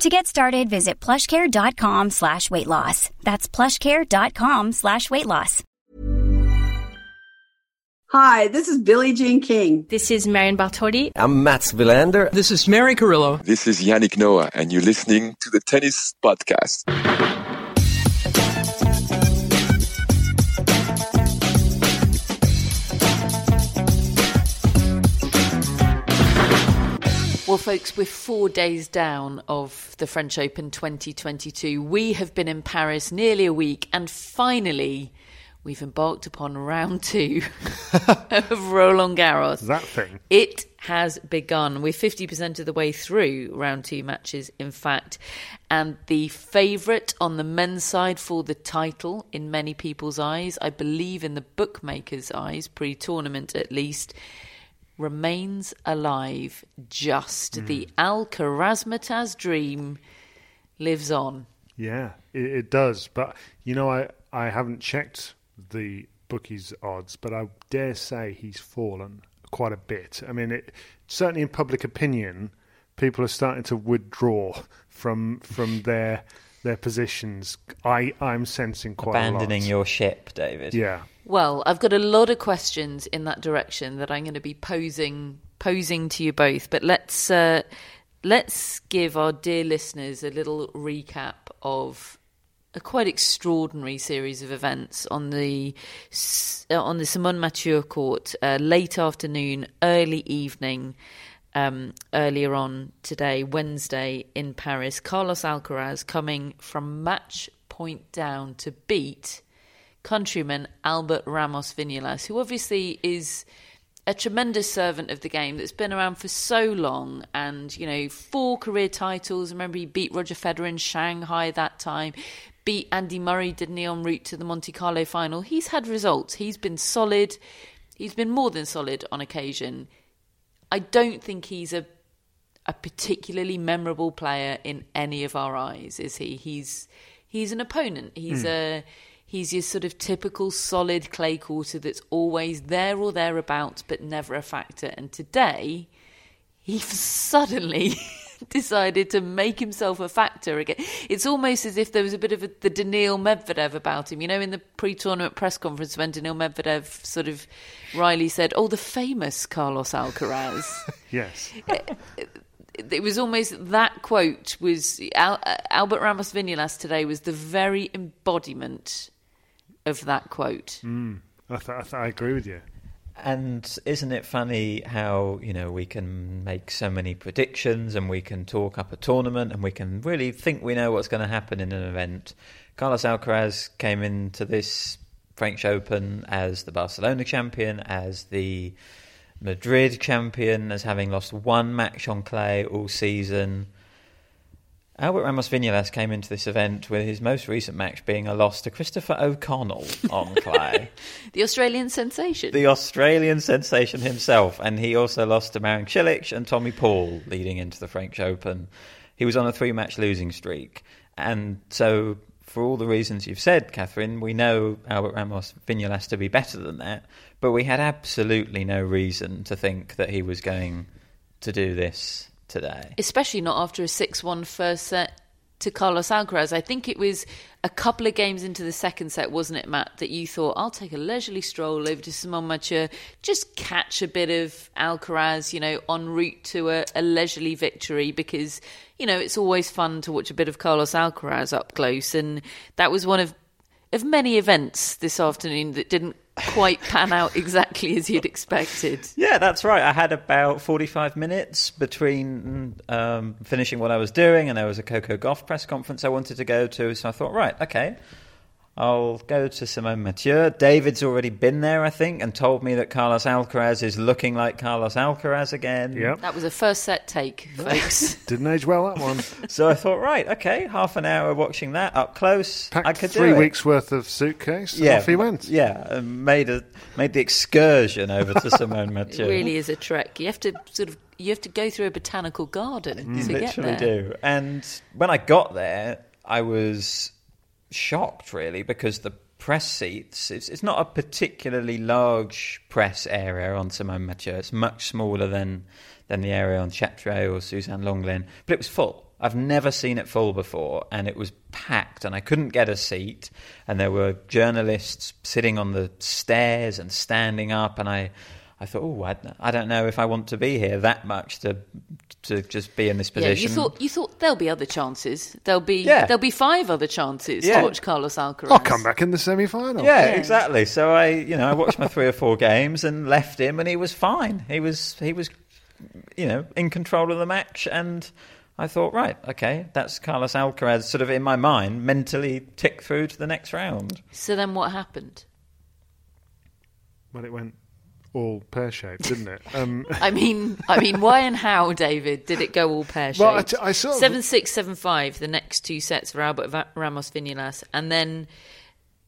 To get started, visit plushcare.com slash weight loss. That's plushcare.com slash weight loss. Hi, this is Billie Jean King. This is Marion Bartoli. I'm Mats Wilander. This is Mary Carillo. This is Yannick Noah, and you're listening to the Tennis Podcast. Well, folks, we're four days down of the French Open 2022. We have been in Paris nearly a week, and finally, we've embarked upon round two of Roland Garros. That thing. It has begun. We're 50% of the way through round two matches, in fact. And the favourite on the men's side for the title, in many people's eyes, I believe in the bookmakers' eyes, pre tournament at least, remains alive. Just hmm. the Alcaraz dream lives on. Yeah, it, it does. But you know, I I haven't checked the bookies odds, but I dare say he's fallen quite a bit. I mean, it, certainly in public opinion, people are starting to withdraw from from their their positions. I I'm sensing quite Abandoning a lot. your ship, David. yeah. Well, I've got a lot of questions in that direction that I'm going to be posing posing to you both. But let's uh, let's give our dear listeners a little recap of a quite extraordinary series of events on the uh, on the Simone Mathieu court, uh, late afternoon, early evening. Um, earlier on today, Wednesday in Paris, Carlos Alcaraz coming from match point down to beat countryman Albert Ramos Vinolas, who obviously is a tremendous servant of the game that's been around for so long and, you know, four career titles. Remember, he beat Roger Federer in Shanghai that time, beat Andy Murray, didn't he, en route to the Monte Carlo final. He's had results. He's been solid. He's been more than solid on occasion. I don't think he's a a particularly memorable player in any of our eyes, is he? He's he's an opponent. He's hmm. a he's your sort of typical solid clay quarter that's always there or thereabouts, but never a factor. And today, he suddenly decided to make himself a factor again. It's almost as if there was a bit of a, the Daniil Medvedev about him. You know, in the pre-tournament press conference when Daniil Medvedev sort of wryly said, "Oh, the famous Carlos Alcaraz." Yes. Eh, eh, it was almost that quote was Al, uh, Albert Ramos Vinolas today was the very embodiment of that quote. Mm. I, th- I, th- I agree with you. And isn't it funny how, you know, we can make so many predictions and we can talk up a tournament and we can really think we know what's going to happen in an event. Carlos Alcaraz came into this French Open as the Barcelona champion, as the Madrid champion, as having lost one match on clay all season. Albert Ramos Vinolas came into this event with his most recent match being a loss to Christopher O'Connell on clay. The Australian sensation. the Australian sensation himself, and he also lost to Marin Cilic and Tommy Paul leading into the French Open. He was on a three-match losing streak, and so for all the reasons you've said, Catherine, we know Albert Ramos Vinolas to be better than that, but we had absolutely no reason to think that he was going to do this today. Especially not after a 6 1 first set to Carlos Alcaraz. I think it was a couple of games into the second set, wasn't it, Matt, that you thought, I'll take a leisurely stroll over to Simone Mathieu, just catch a bit of Alcaraz, you know, en route to a, a leisurely victory because, you know, it's always fun to watch a bit of Carlos Alcaraz up close. And that was one of of many events this afternoon that didn't quite pan out exactly as you'd expected. Yeah, that's right. I had about 45 minutes between um, finishing what I was doing, and there was a Coco Gauff press conference I wanted to go to. So I thought, right, okay, I'll go to Simone Mathieu. David's already been there, I think, and told me that Carlos Alcaraz is looking like Carlos Alcaraz again. Yep. That was a first set take, folks. Didn't age well that one. So I thought, right, okay, half an hour watching that up close. Packed I could three do it. weeks worth of suitcase. and Yeah, off he went. Yeah, and made a made the excursion over to Simone it Mathieu. really is a trek. You have to sort of you have to go through a botanical garden You to get literally there. do. And when I got there, I was shocked, really, because the press seats, it's, it's not a particularly large press area on Simone Mathieu. It's much smaller than, than the area on Chatrier or Suzanne Lenglen, but it was full. I've never seen it full before, and it was packed, and I couldn't get a seat. And there were journalists sitting on the stairs and standing up, and I, I thought, oh, I, I don't know if I want to be here that much to to just be in this Yeah, position. you thought you thought there'll be other chances. There'll be Yeah. there'll be five other chances Yeah. to watch Carlos Alcaraz. I'll come back in the semi-final. Yeah, Yeah. exactly. So I, you know, I watched my three or four games and left him, and he was fine. He was, he was, you know, in control of the match, and I thought, right, okay, that's Carlos Alcaraz. Sort of in my mind, mentally tick through to the next round. So then what happened? Well, it went all pear-shaped, didn't it? Um, I mean, I mean, why and how, David, did it go all pear shaped? Well, I t- I of- seven six seven five. The next two sets for Albert Va- Ramos Vinolas, and then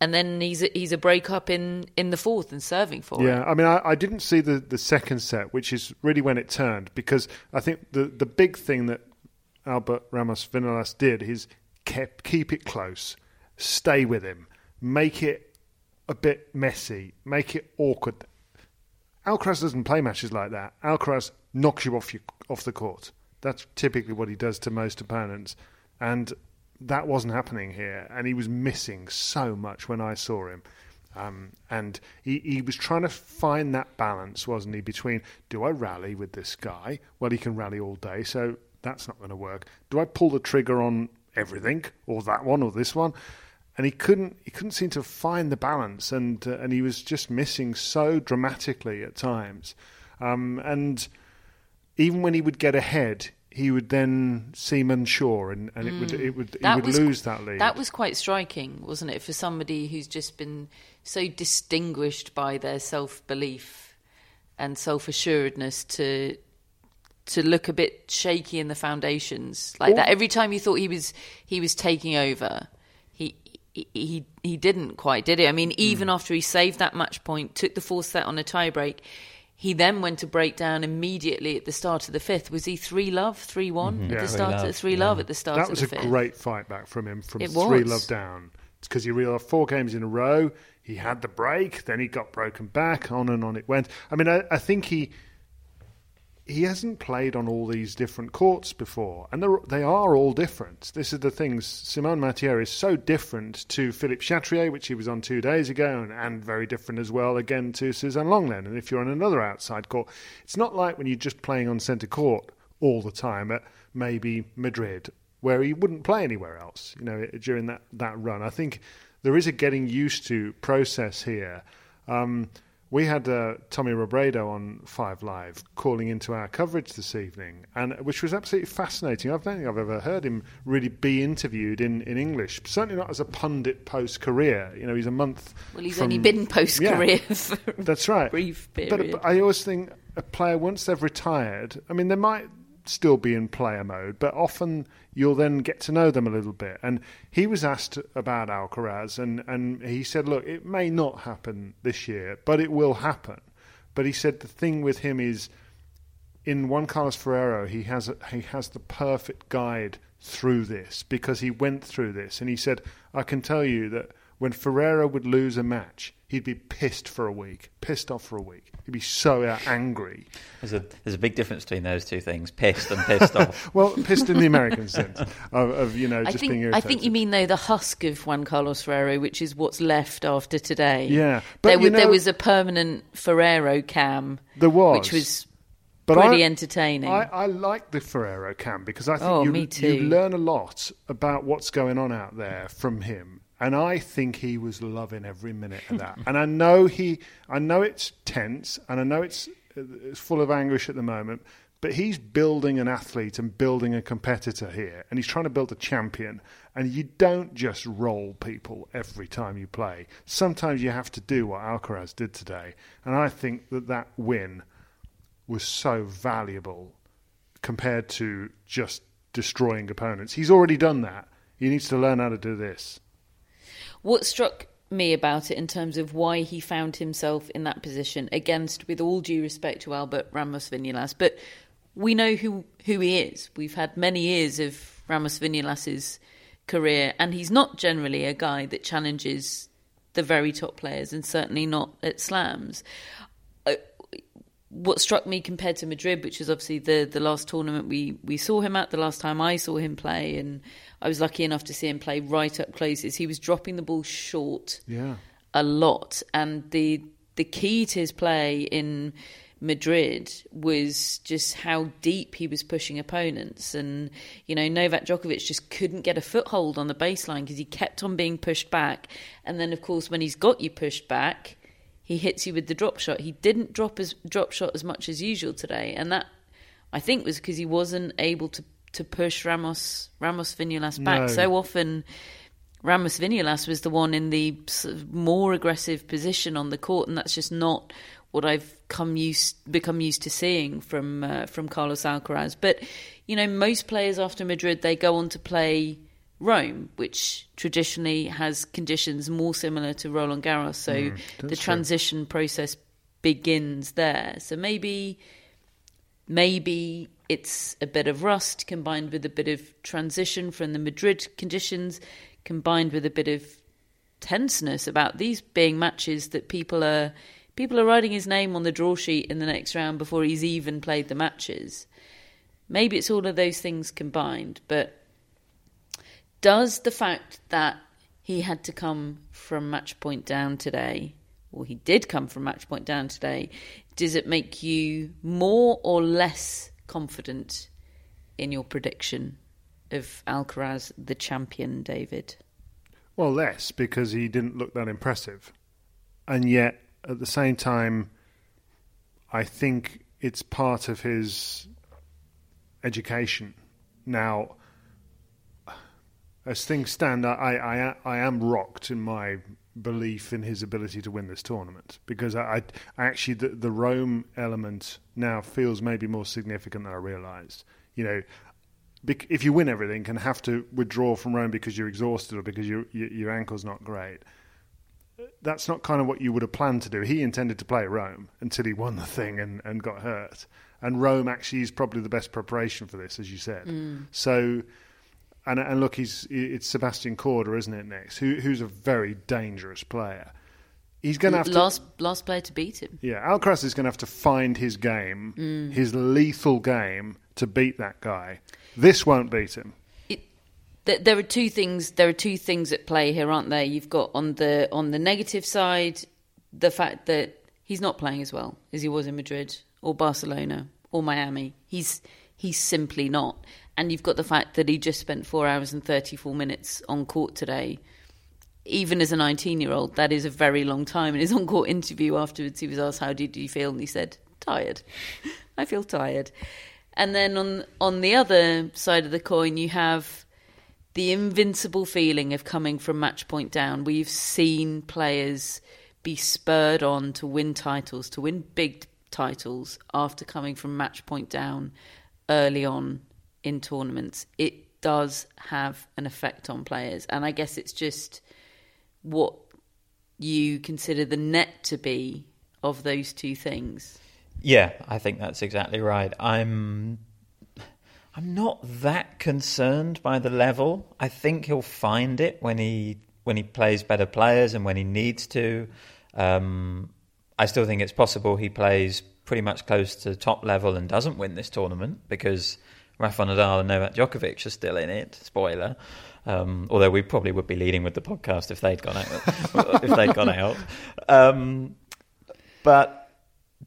and then he's a, he's a break up in in the fourth and serving for Yeah, it. Yeah, I mean, I, I didn't see the, the second set, which is really when it turned, because I think the, the big thing that Albert Ramos Vinolas did is kept keep it close, stay with him, make it a bit messy, make it awkward. Alcaraz doesn't play matches like that. Alcaraz knocks you off off the court. That's typically what he does to most opponents, and that wasn't happening here. And he was missing so much when I saw him. Um, and he, he was trying to find that balance, wasn't he, between do I rally with this guy? Well, he can rally all day, so that's not going to work. Do I pull the trigger on everything, or that one, or this one? And he couldn't. He couldn't seem to find the balance, and uh, and he was just missing so dramatically at times. Um, and even when he would get ahead, he would then seem unsure, and, and it would it would he would lose that lead. That was quite striking, wasn't it, for somebody who's just been so distinguished by their self belief and self assuredness to to look a bit shaky in the foundations like that. Every time you thought he was he was taking over, he he he, he didn't quite, did it? I mean, even Hmm. after he saved that match point, took the fourth set on a tiebreak. He then went to break down immediately at the start of the fifth. Was he three love, three one at Yeah. the Three start? love, three yeah. love at the start. Of the That of was the a fifth. great fight back from him from It three was. love down. It's because he realised four games in a row. He had the break, then he got broken back. On and on it went. I mean, I, I think he he hasn't played on all these different courts before, and they're, all different. This is the thing. Simone Mathieu is so different to Philippe Chatrier, which he was on two days ago, and, and very different as well again to Suzanne Lenglen. And if you're on another outside court, it's not like when you're just playing on centre court all the time at maybe Madrid, where he wouldn't play anywhere else. You know, during that that run, I think there is a getting used to process here. Um, we had uh, Tommy Robredo on Five Live calling into our coverage this evening, and which was absolutely fascinating. I don't think I've ever heard him really be interviewed in, in English. Certainly not as a pundit post career. You know, he's a month. Well, he's from- only been post career Yeah. That's right. brief But- period. But, I always think a player once they've retired. I mean, they might still be in player mode, but often you'll then get to know them a little bit. And he was asked about Alcaraz, and and he said, "Look, it may not happen this year, but it will happen." But he said the thing with him is in Juan Carlos Ferrero, he has a, he has the perfect guide through this because he went through this, and he said, "I can tell you that when Ferrero would lose a match, he'd be pissed for a week, pissed off for a week. He'd be so uh, angry. There's a there's a big difference between those two things: pissed and pissed off. Well, pissed in the American sense of, of you know I just being think I think you mean though the husk of Juan Carlos Ferrero, which is what's left after today. Yeah, but there, you was, there was a permanent Ferrero cam. There was. which was But pretty I- entertaining. I, I like the Ferrero cam because I think Oh, you, me you learn a lot about what's going on out there from him. And I think he was loving every minute of that. and I know he, I know it's tense, and I know it's, it's full of anguish at the moment. But he's building an athlete and building a competitor here, and he's trying to build a champion. And you don't just roll people every time you play. Sometimes you have to do what Alcaraz did today. And I think that that win was so valuable compared to just destroying opponents. He's already done that. He needs to learn how to do this. What struck me about it in terms of why he found himself in that position against, with all due respect to Albert Ramos Vinolas, but we know who who he is. We've had many years of Ramos Vinolas's career, and he's not generally a guy that challenges the very top players, and certainly not at slams. What struck me compared to Madrid, which was obviously the the last tournament we we saw him at, the last time I saw him play, and I was lucky enough to see him play right up close, is he was dropping the ball short, yeah, a lot, and the the key to his play in Madrid was just how deep he was pushing opponents. And, you know, Novak Djokovic just couldn't get a foothold on the baseline because he kept on being pushed back. And then, of course, when he's got you pushed back, he hits you with the drop shot. He didn't drop his drop shot as much as usual today. And that, I think, was because he wasn't able to, to push Ramos, Ramos Vinolas back. No. So often. Ramos Vinolas was the one in the more aggressive position on the court, and that's just not what I've come used become used to seeing from uh, from Carlos Alcaraz. But you know, most players after Madrid they go on to play Rome, which traditionally has conditions more similar to Roland Garros. So Mm, the transition process begins there. So maybe maybe it's a bit of rust combined with a bit of transition from the Madrid conditions, combined with a bit of tenseness about these being matches that people are people are writing his name on the draw sheet in the next round before he's even played the matches. Maybe it's all of those things combined, but does the fact that he had to come from match point down today, or he did come from match point down today, does it make you more or less confident in your prediction of Alcaraz the champion, David? Well, less because he didn't look that impressive. And yet, at the same time, I think it's part of his education. Now, as things stand, I, I, I am rocked in my belief in his ability to win this tournament because I, I actually the, the Rome element now feels maybe more significant than I realised. You know, if you win everything and have to withdraw from Rome because you're exhausted or because your your, your ankle's not great, that's not kind of what you would have planned to do. He intended to play Rome until he won the thing and, and got hurt. And Rome actually is probably the best preparation for this, as you said. Mm. So, and and look, he's it's Sebastian Korda, isn't it? Next, who who's a very dangerous player. He's going to have to last last player to beat him. yeah, Alcaraz is going to have to find his game, mm. his lethal game, to beat that guy. This won't beat him. it, th- there are two things. There are two things at play here, aren't there? You've got on the on the negative side the fact that he's not playing as well as he was in Madrid or Barcelona or Miami. He's he's simply not. And you've got the fact that he just spent four hours and thirty four minutes on court today. Even as a 19 year old, that is a very long time. In his on court interview afterwards, he was asked, How did you feel? And he said, Tired. I feel tired. And then on on the other side of the coin, you have the invincible feeling of coming from match point down. We've seen players be spurred on to win titles, to win big titles after coming from match point down early on in tournaments. It does have an effect on players. And I guess it's just what you consider the net to be of those two things. Yeah, I think that's exactly right. I'm I'm not that concerned by the level. I think he'll find it when he when he plays better players and when he needs to. Um, I still think it's possible he plays pretty much close to top level and doesn't win this tournament because Rafa Nadal and Novak Djokovic are still in it. Spoiler. Um, although we probably would be leading with the podcast if they'd gone out. if they'd gone out. Um, but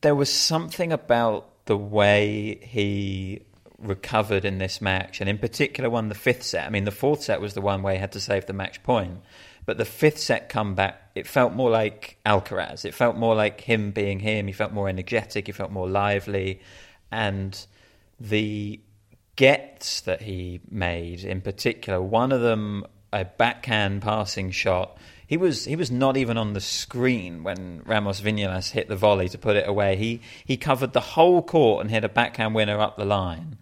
there was something about the way he recovered in this match, and in particular, won the fifth set. I mean, the fourth set was the one where he had to save the match point, But the fifth set comeback, it felt more like Alcaraz. It felt more like him being him. He felt more energetic. He felt more lively, and the gets that he made, in particular, one of them a backhand passing shot. He was he was not even on the screen when Ramos Vinolas hit the volley to put it away. He he covered the whole court and hit a backhand winner up the line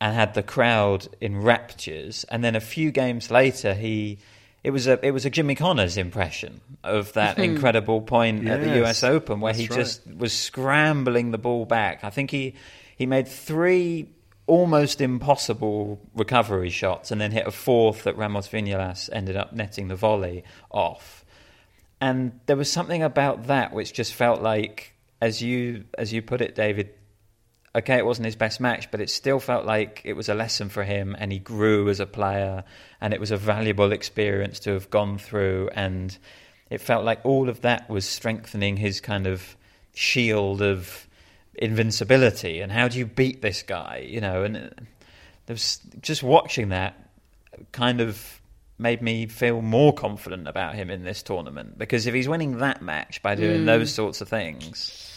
and had the crowd in raptures. And then a few games later, he it was a it was a Jimmy Connors impression of that hmm. incredible point at the U.S. Open where he right. just was scrambling the ball back. I think he he made three almost impossible recovery shots and then hit a fourth that Ramos Vinolas ended up netting the volley off. And there was something about that which just felt like, as you as you put it, David. Okay, it wasn't his best match, but it still felt like it was a lesson for him, and he grew as a player, and it was a valuable experience to have gone through, and it felt like all of that was strengthening his kind of shield of invincibility. And how do you beat this guy? You know, and uh, there was just watching that kind of made me feel more confident about him in this tournament because if he's winning that match by doing hmm. those sorts of things,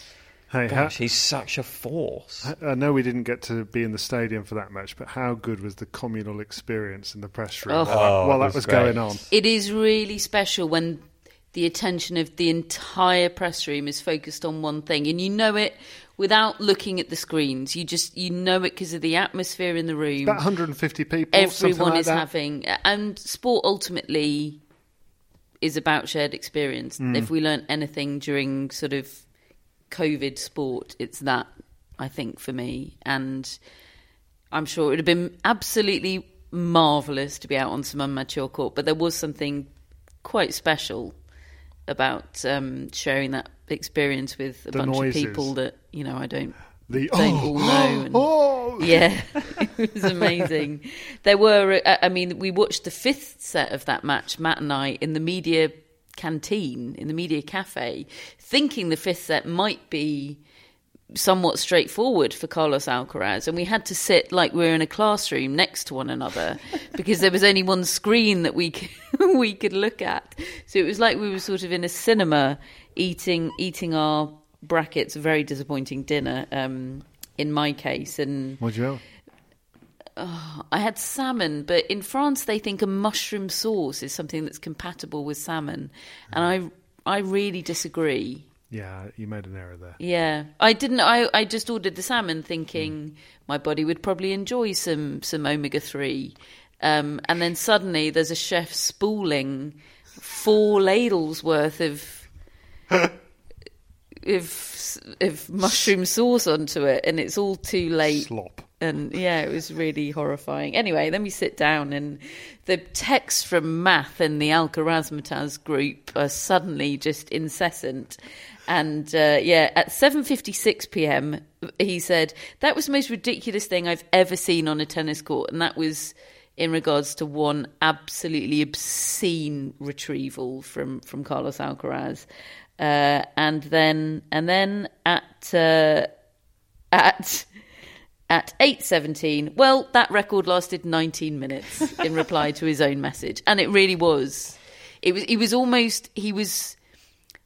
Hey, how, gosh, he's such a force. I know we didn't get to be in the stadium for that match, but how good was the communal experience in the press room Oh. oh while, Oh, while it that was was great. going on? It is really special when the attention of the entire press room is focused on one thing, and you know it without looking at the screens. You just you know it because of the atmosphere in the room. About 150 people. Everyone like is that. having, and sport ultimately is about shared experience. Mm. If we learn anything during sort of COVID sport, it's that I think for me, and I'm sure it would have been absolutely marvelous to be out on Simone Mathieu court, but there was something quite special about um, sharing that experience with a The bunch noises. of people that you know I don't The don't oh, all know. And, oh, yeah, it was amazing. There were, uh, I mean, we watched the fifth set of that match, Matt and I, in the media canteen, in the media cafe, thinking the fifth set might be somewhat straightforward for Carlos Alcaraz, and we had to sit like we were in a classroom next to one another because there was only one screen that we could, we could look at. So it was like we were sort of in a cinema eating eating our brackets. A very disappointing dinner, um, in my case, and What'd you have? I had salmon, but in France they think a mushroom sauce is something that's compatible with salmon, and I I really disagree. Yeah, you made an error there. Yeah, I didn't. I, I just ordered the salmon, thinking my body would probably enjoy some some omega three, um, and then suddenly there's a chef spooling four ladles worth of of of mushroom sauce onto it, and it's all too late. Slop. And yeah, it was really horrifying. Anyway, then we sit down, and the texts from Matt and the Alcarazmataz group are suddenly just incessant. And uh, yeah, at 7:56 p.m., he said that was the most ridiculous thing I've ever seen on a tennis court, and that was in regards to one absolutely obscene retrieval from from Carlos Alcaraz. Uh, and then and then at uh, at at 8.17 well that record lasted 19 minutes in reply to his own message. And it really was. It was he was almost he was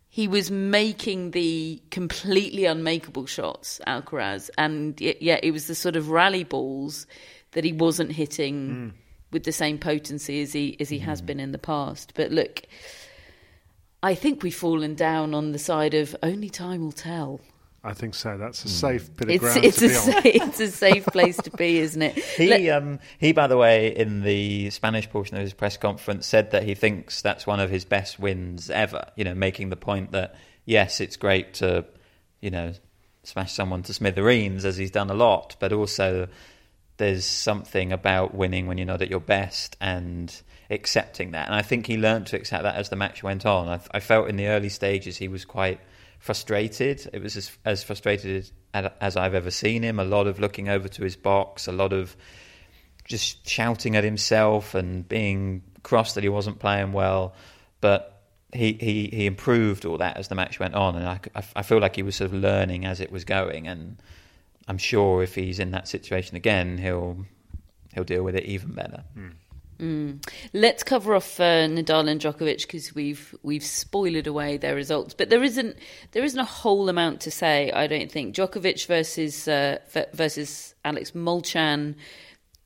he was making the completely unmakeable shots alcaraz. And yet yeah it was the sort of rally balls that he wasn't hitting with the same potency as he as he has been in the past. But look i think we've fallen down on the side of only time will tell I think so. That's a safe bit of it's ground it's to a be on. sa- it's a safe place to be, isn't it? He, Let- um, he, by the way, in the Spanish portion of his press conference, said that he thinks that's one of his best wins ever. You know, making the point that yes, it's great to, you know, smash someone to smithereens as he's done a lot, but also there's something about winning when you're not at your best and accepting that. And I think he learned to accept that as the match went on. I, I felt in the early stages he was quite frustrated. It was as, as frustrated as, I've ever seen him. A lot of looking over to his box, a lot of just shouting at himself and being cross that he wasn't playing well. But he, he, he improved all that as the match went on, and I, I, I feel like he was sort of learning as it was going. And I'm sure if he's in that situation again, he'll he'll deal with it even better. Hmm. Let's cover off uh, Nadal and Djokovic because we've we've spoiled away their results, but there isn't there isn't a whole amount to say. I don't think Djokovic versus uh, versus Alex Molcan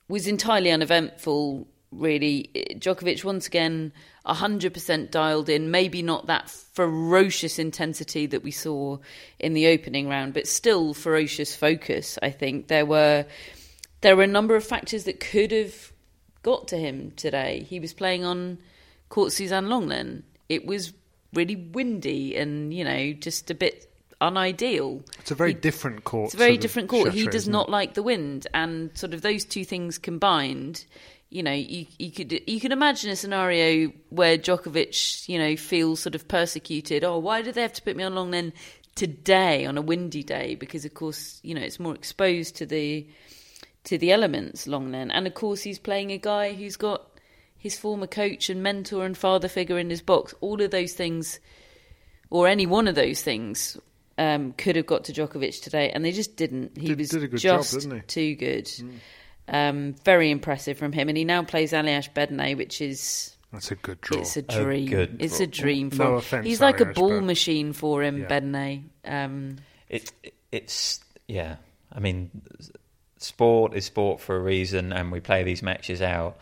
was entirely uneventful. Really, Djokovic once again hundred percent dialed in. Maybe not that ferocious intensity that we saw in the opening round, but still ferocious focus. I think there were there were a number of factors that could have got to him today. He was playing on Court Suzanne Lenglen. It was really windy and, you know, just a bit unideal. It's a very He- different court. It's a very different court. He does isn't it? like the wind, and sort of those two things combined. You know, you, you could you can imagine a scenario where Djokovic, you know, feels sort of persecuted. Oh, why did they have to put me on Lenglen today on a windy day? Because of course, you know, it's more exposed to the to the elements Lenglen, and of course he's playing a guy who's got his former coach and mentor and father figure in his box. All of those things, or any one of those things, um, could have got to Djokovic today, and they just didn't. He Did- was did a good job, just didn't he? Mm. too good. Um, very impressive from him, and he now plays Aljaž Bedene, which is That's a good draw. it's a A dream. good it's a draw. dream for No him. offence, He's like a ball but- machine for him, Yeah. Bedene. Um, It, it's yeah. I mean, sport is sport for a reason, and we play these matches out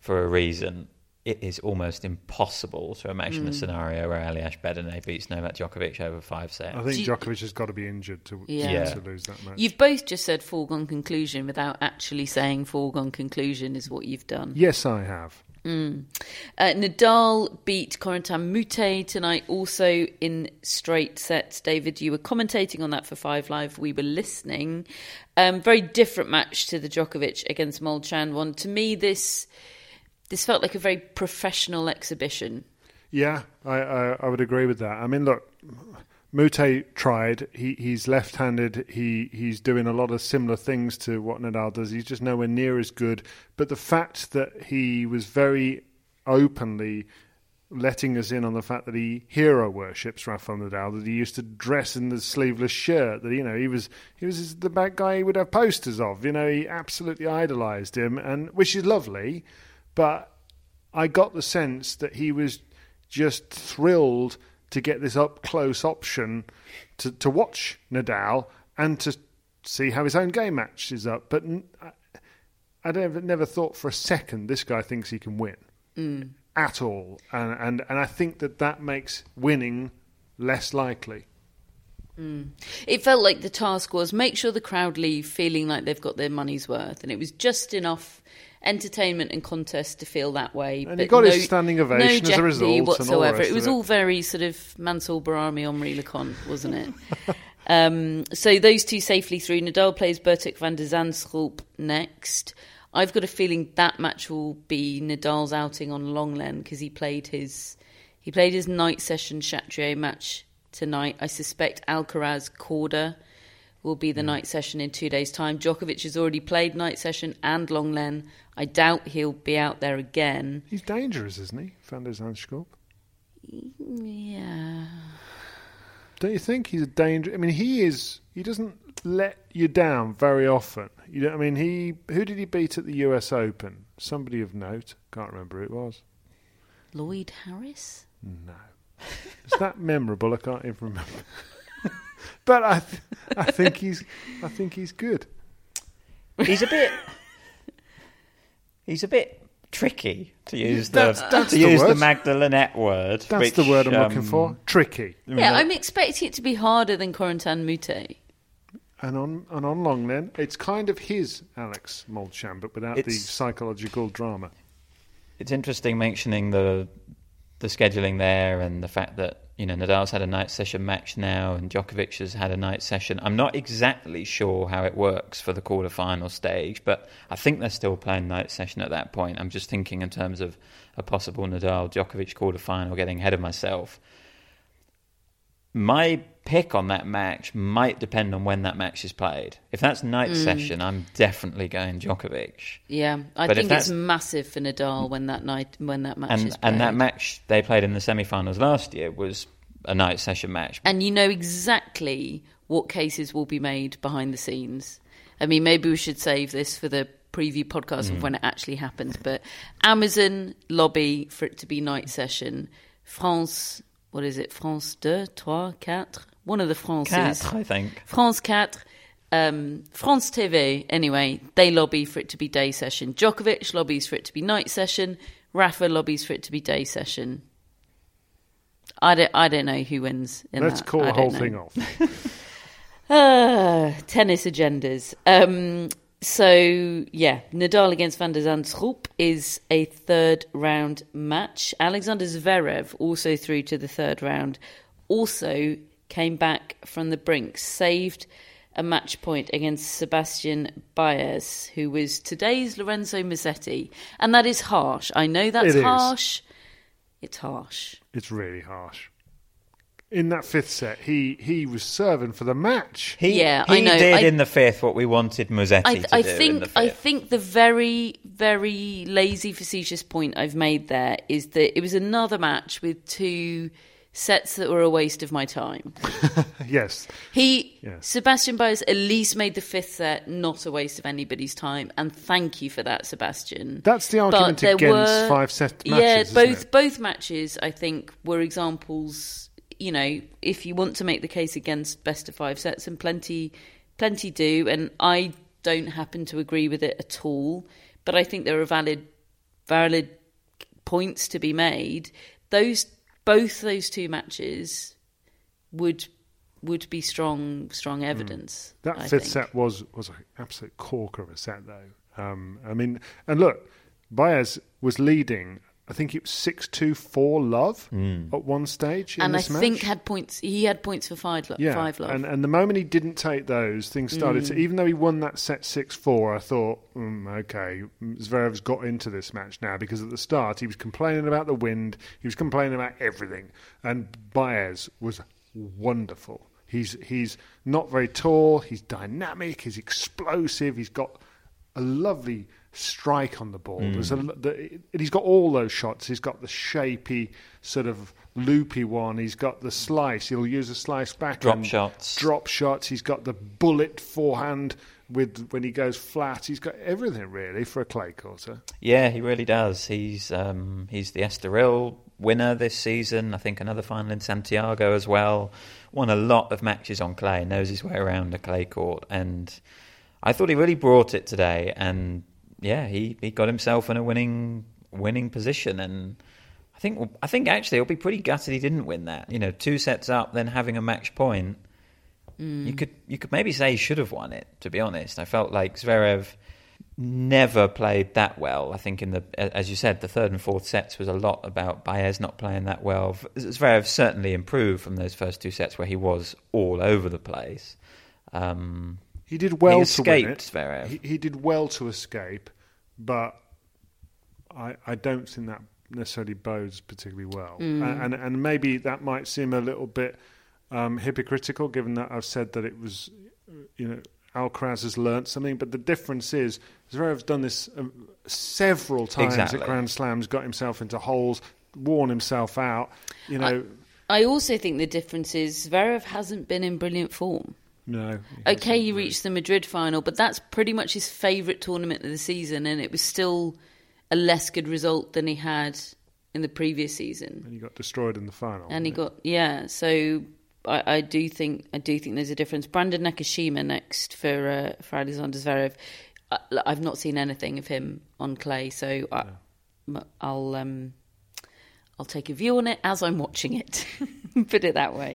for a reason. It is almost impossible to imagine Mm. a scenario where Aljaž Bedene beats Novak Djokovic over five sets. I think Do you- Djokovic has got to be injured to, Yeah. Yeah. to lose that match. You've both just said foregone conclusion without actually saying foregone conclusion is what you've done. Yes, I have. Uh, Nadal beat Corentin Moutet tonight, also in straight sets. David, you were commentating on that for Five Live. We were listening. Um, very different match to the Djokovic against Molcan one. To me, this this felt like a very professional exhibition. Yeah, I, I, I would agree with that. I mean, look, Moutet tried. He he's left-handed. He he's doing a lot of similar things to what Nadal does. He's just nowhere near as good. But the fact that he was very openly letting us in on the fact that he hero worships Rafael Nadal, that he used to dress in the sleeveless shirt, that you know he was he was the bad guy he would have posters of. You know, he absolutely idolised him, and which is lovely. But I got the sense that he was just thrilled to get this up close option to, to watch Nadal and to see how his own game matches up. But I, I never, never thought for a second this guy thinks he can win mm. at all. And, and, and I think that that makes winning less likely. Mm. It felt like the task was make sure the crowd leave feeling like they've got their money's worth, and it was just enough entertainment and contest to feel that way. And but he got no, his standing ovation no as a result and all the whatsoever. it was it. all very sort of Mansour Bahrami Henri Leconte, wasn't it? um, so those two safely through. Nadal plays Botic van der Zandschulp next. I've got a feeling that match will be Nadal's outing on Lenglen because he played his he played his night session Chatrier match tonight. I suspect Alcaraz Korda will be the night session in two days' time. Djokovic has already played night session and Lenglen. I doubt he'll be out there again. He's dangerous, isn't he, Van der Zandschulp? Yeah. Don't you think he's a danger? I mean, he is. He doesn't let you down very often. You know, I mean, he who did he beat at the U.S. Open? Somebody of note. Can't remember who it was. Lloyd Harris? No, it's that memorable. I can't even remember. but I, th- I think he's. I think he's good. He's a bit. he's a bit tricky to use the That's- that's to the use the word. Word. That's which, the word I'm um, looking for. Tricky. Yeah, I'm expecting it to be harder than Corentin Moutet. And on and on Lenglen, it's kind of his Alex Molcan, but without the psychological drama. It's interesting mentioning the the scheduling there and the fact that you know Nadal's had a night session match now and Djokovic has had a night session. I'm not exactly sure how it works for the quarterfinal stage, but I think they're still playing night session at that point. I'm just thinking in terms of a possible Nadal Djokovic quarterfinal. Getting ahead of myself. My pick on that match might depend on when that match is played. If that's night mm. session, I'm definitely going Djokovic. Yeah, I But think it's massive for Nadal when that night when that match and is played. and that match they played in the semi-finals last year was a night session match. and you know exactly what cases will be made behind the scenes. I mean, maybe we should save this for the preview podcast of mm. when it actually happens. But Amazon lobby for it to be night session. France, what is it? France deux, trois, quatre. One of the Frances. Cat, I think. France 4, um, France TV, anyway, they lobby for it to be day session. Djokovic lobbies for it to be night session. Rafa lobbies for it to be day session. I don't, I don't know who wins in Let's that. call I the whole know. thing off. Ah, tennis agendas. Um, so yeah, Nadal against Van der Zandschulp is a third round match. Alexander Zverev also through to the third round. Also came back from the brink, saved a match point against Sebastian Baez, who was today's Lorenzo Musetti, and that is harsh. I know that's It harsh. It's harsh. It's really harsh. In that fifth set, he he was serving for the match. He, Yeah, he I know. did I- in the fifth what we wanted Musetti I, to I do in think the fifth. I think the very very lazy facetious point I've made there is that it was another match with two sets that were a waste of my time. Yes, He Yes. Sebastian Baez at least made the fifth set not a waste of anybody's time, and thank you for that, Sebastian. That's the But argument there against were- five-set Yeah, matches, isn't both it? both matches I think were examples. You know, if you want to make the case against best of five sets, and plenty, plenty do, and I don't happen to agree with it at all. But I think there are valid, valid points to be made. Those both those two matches would would be strong strong evidence. Hmm. That I fifth think. set was was an absolute corker of a set, though. Um, I mean, and look, Baez was leading. I think it was six two four love at one stage in and I match. think had points. He had points for five, lo- yeah, five love. and and the moment he didn't take those, things started Mm. to. Even though he won that set six four, I thought, mm, okay, Zverev's got into this match now because at the start he was complaining about the wind, he was complaining about everything, and Baez was wonderful. He's he's not very tall, he's dynamic, he's explosive, he's got a lovely strike on the ball. There's a, the, he's got all those shots. He's got the shapy, sort of loopy one. He's got the slice. He'll use a slice back. Drop shots. Drop shots. He's got the bullet forehand with when he goes flat. He's got everything really for a clay courter. Yeah, he really does. He's um, he's the Estoril winner this season. I think another final in Santiago as well. Won a lot of matches on clay. Knows his way around a clay court, and I thought he really brought it today. And yeah, he, he got himself in a winning winning position. And I think I think actually he'll be pretty gutted he didn't win that. You know, two sets up, then having a match point. You could you could maybe say he should have won it. To be honest, I felt like Zverev never played that well. I think in the as you said, the third and fourth sets was a lot about Baez not playing that well. Zverev certainly improved from those first two sets where he was all over the place. Um, He did well He to win escaped it. Zverev. He, he did well to escape, but I, I don't think that necessarily bodes particularly well. Mm. And, and and maybe that might seem a little bit um, hypocritical, given that I've said that it was, you know, Alcaraz has learnt something. But the difference is Zverev's done this um, several times Exactly. at Grand Slams, got himself into holes, worn himself out. You know, I also think the difference is Zverev hasn't been in brilliant form. No. Okay, he reached the Madrid final, but that's pretty much his favourite tournament of the season, and it was still a less good result than he had in the previous season. And he got destroyed in the final. And he got yeah. So I, I do think I do think there's a difference. Brandon Nakashima next for uh, for Alexander Zverev. I, I've not seen anything of him on clay, so I, I'll um, I'll take a view on it as I'm watching it. Put it that way.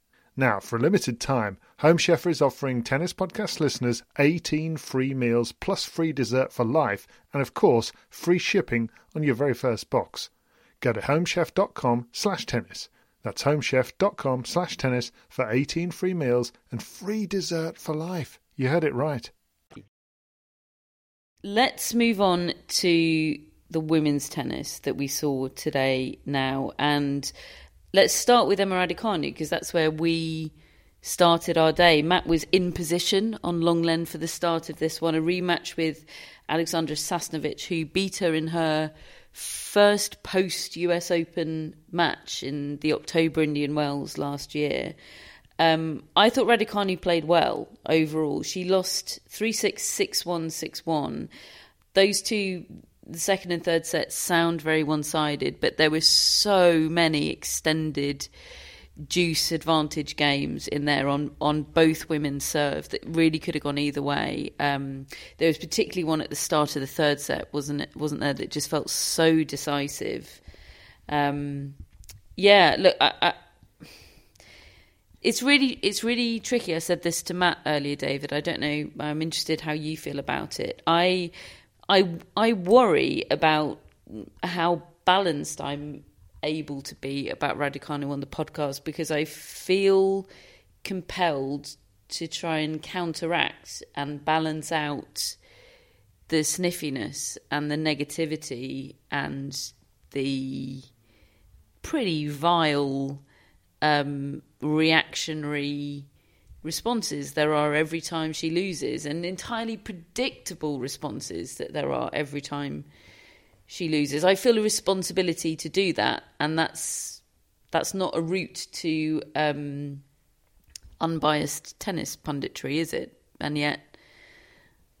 Now, for a limited time, Home Chef is offering Tennis Podcast listeners 18 free meals plus free dessert for life, and of course, free shipping on your very first box. Go to homechef.com slash tennis. That's homechef.com slash tennis for 18 free meals and free dessert for life. You heard it right. Let's move on to the women's tennis that we saw today now. And let's start with Emma Raducanu because that's where we started our day. Matt was in position on Lenglen for the start of this one, a rematch with Alexandra Sasnovich, who beat her in her first post US Open match in the October Indian Wells last year. Um, I thought Raducanu played well overall. She lost 3 6, 6 1, 6 1. Those two, the second and third sets, sound very one sided, but there were so many extended deuce advantage games in there on, on both women's serve that really could have gone either way. Um, there was particularly one at the start of the third set, wasn't it? Wasn't there? That just felt so decisive. Um, yeah, look, I, I, it's really it's really tricky. I said this to Matt earlier, David. I don't know. I'm interested how you feel about it. I I I worry about how balanced I'm able to be about Raducanu on the podcast because I feel compelled to try and counteract and balance out the sniffiness and the negativity and the pretty vile um, reactionary responses there are every time she loses and entirely predictable responses that there are every time she loses. I feel a responsibility to do that, and that's that's not a route to um, unbiased tennis punditry, is it? And yet,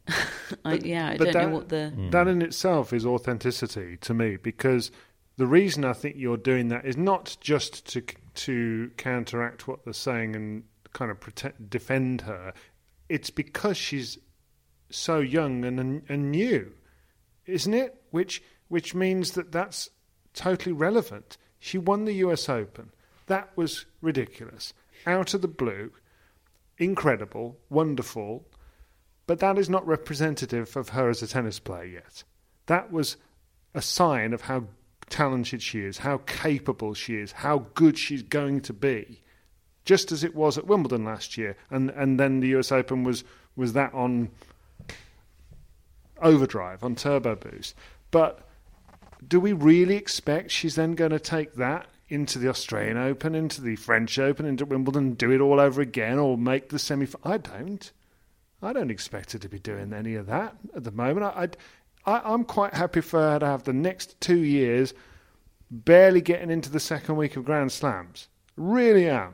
I, yeah, I don't that, know what the that in itself is authenticity to me because the reason I think you're doing that is not just to to counteract what they're saying and kind of protect, defend her. It's because she's so young and and new, isn't it? Which which means that that's totally relevant. She won the US Open. That was ridiculous. Out of the blue, incredible, wonderful, but that is not representative of her as a tennis player yet. That was a sign of how talented she is, how capable she is, how good she's going to be. Just as it was at Wimbledon last year, and, and then the US Open was, was that on overdrive, on turbo boost. But do we really expect she's then going to take that into the Australian Open, into the French Open, into Wimbledon, do it all over again, or make the semi? I don't. I don't expect her to be doing any of that at the moment. I, I, I'm quite happy for her to have the next two years barely getting into the second week of Grand Slams. Really am.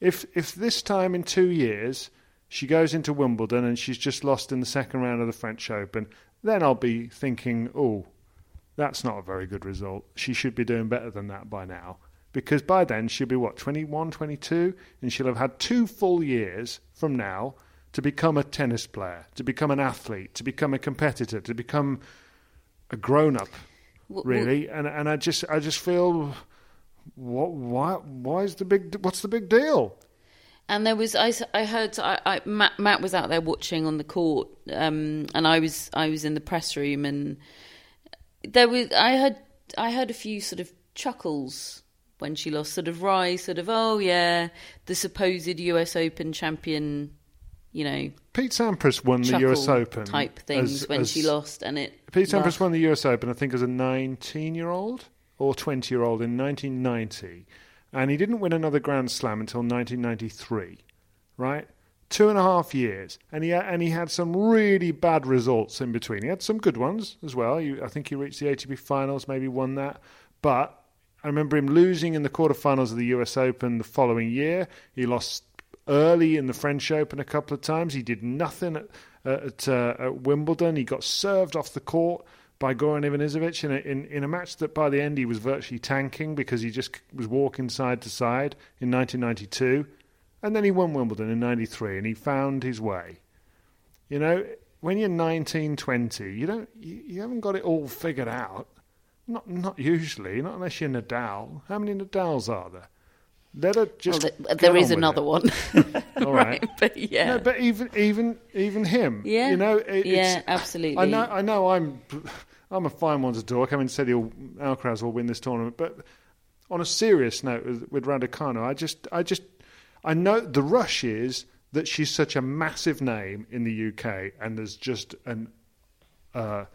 If if this time in two years she goes into Wimbledon and she's just lost in the second round of the French Open, then I'll be thinking, oh, that's not a very good result. She should be doing better than that by now. Because by then she'll be, what, 21, 22? And she'll have had two full years from now to become a tennis player, to become an athlete, to become a competitor, to become a grown up, really. And, and I, just, I just feel what? Why? Why is the big? What's the big deal? And there was I, I heard I, I, Matt, Matt was out there watching on the court, um, and I was I was in the press room, and there was I heard I heard a few sort of chuckles when she lost, sort of rise, sort of oh yeah, the supposed U.S. Open champion, you know. Pete Sampras won the U.S. Open type things as- when as- she lost, and it. Pete Sampras won the US Open, I think, as a 19 year old or 20 year old in 1990. And he didn't win another Grand Slam until 1993, right? Two and a half years. And he, and he had some really bad results in between. He had some good ones as well. He, I think he reached the ATP finals, maybe won that. But I remember him losing in the quarterfinals of the US Open the following year. He lost early in the French Open a couple of times. He did nothing at, at, uh, at Wimbledon. He got served off the court by Goran Ivanisevic in a, in, in a match that by the end he was virtually tanking because he just was walking side to side in 1992. And then he won Wimbledon in 93 and he found his way. You know, when you're 19, 20, you, don't, you, you haven't got it all figured out. Not, not usually, not unless you're Nadal. How many Nadals are there? Let her just. Well, there is another it. one. All right. but yeah. No, but even even even him. Yeah. You know. It, Yeah, it's, absolutely. I know. I know. I'm I'm a fine one to talk. I mean, said he'll Alcaraz will win this tournament, but on a serious note with, with Raducanu, I just I just I know the rush is that she's such a massive name in the UK, and there's just an uh,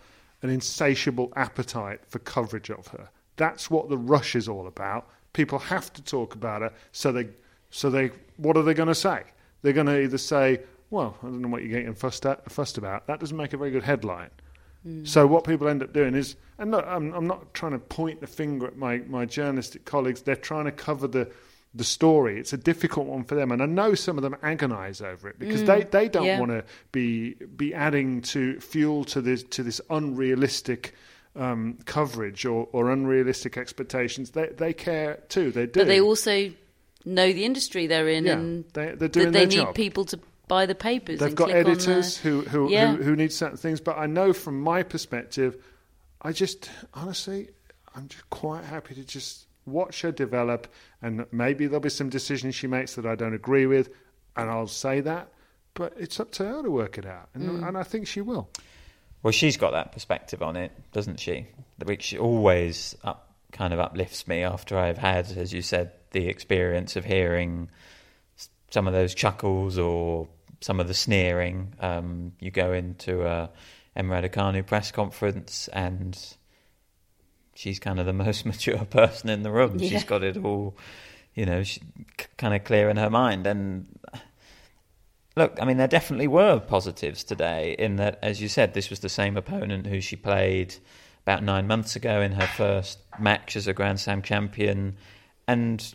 an insatiable appetite for coverage of her. That's what the rush is all about. People have to talk about it. so they, so they, what are they going to say? They're going to either say, "Well, I don't know what you're getting fussed, at, fussed about." That doesn't make a very good headline. Mm. So what people end up doing is, and look, I'm, I'm not trying to point the finger at my, my journalistic colleagues. They're trying to cover the the story. It's a difficult one for them, and I know some of them agonise over it because they, mm. they don't yeah. want to be be adding to fuel to this to this unrealistic um, coverage or, or unrealistic expectations. They they care too. They do. But they also know the industry they're in, Yeah, and they- they're doing that they need job. people to buy the papers. They've and got click on editors the- who who, Yeah. who who need certain things, but I know from my perspective, I just honestly, I'm just quite happy to just watch her develop, and maybe there'll be some decisions she makes that I don't agree with, and I'll say that. But it's up to her to work it out, and, Mm. and I think she will. Well, she's got that perspective on it, doesn't she? Which always up, kind of uplifts me after I've had, as you said, the experience of hearing some of those chuckles or some of the sneering. Um, you go into a Emma Raducanu press conference and she's kind of the most mature person in the room. Yeah. She's got it all, you know, she, c- kind of clear in her mind. And Look, I mean, there definitely were positives today in that, as you said, this was the same opponent who she played about nine months ago in her first match as a Grand Slam champion, and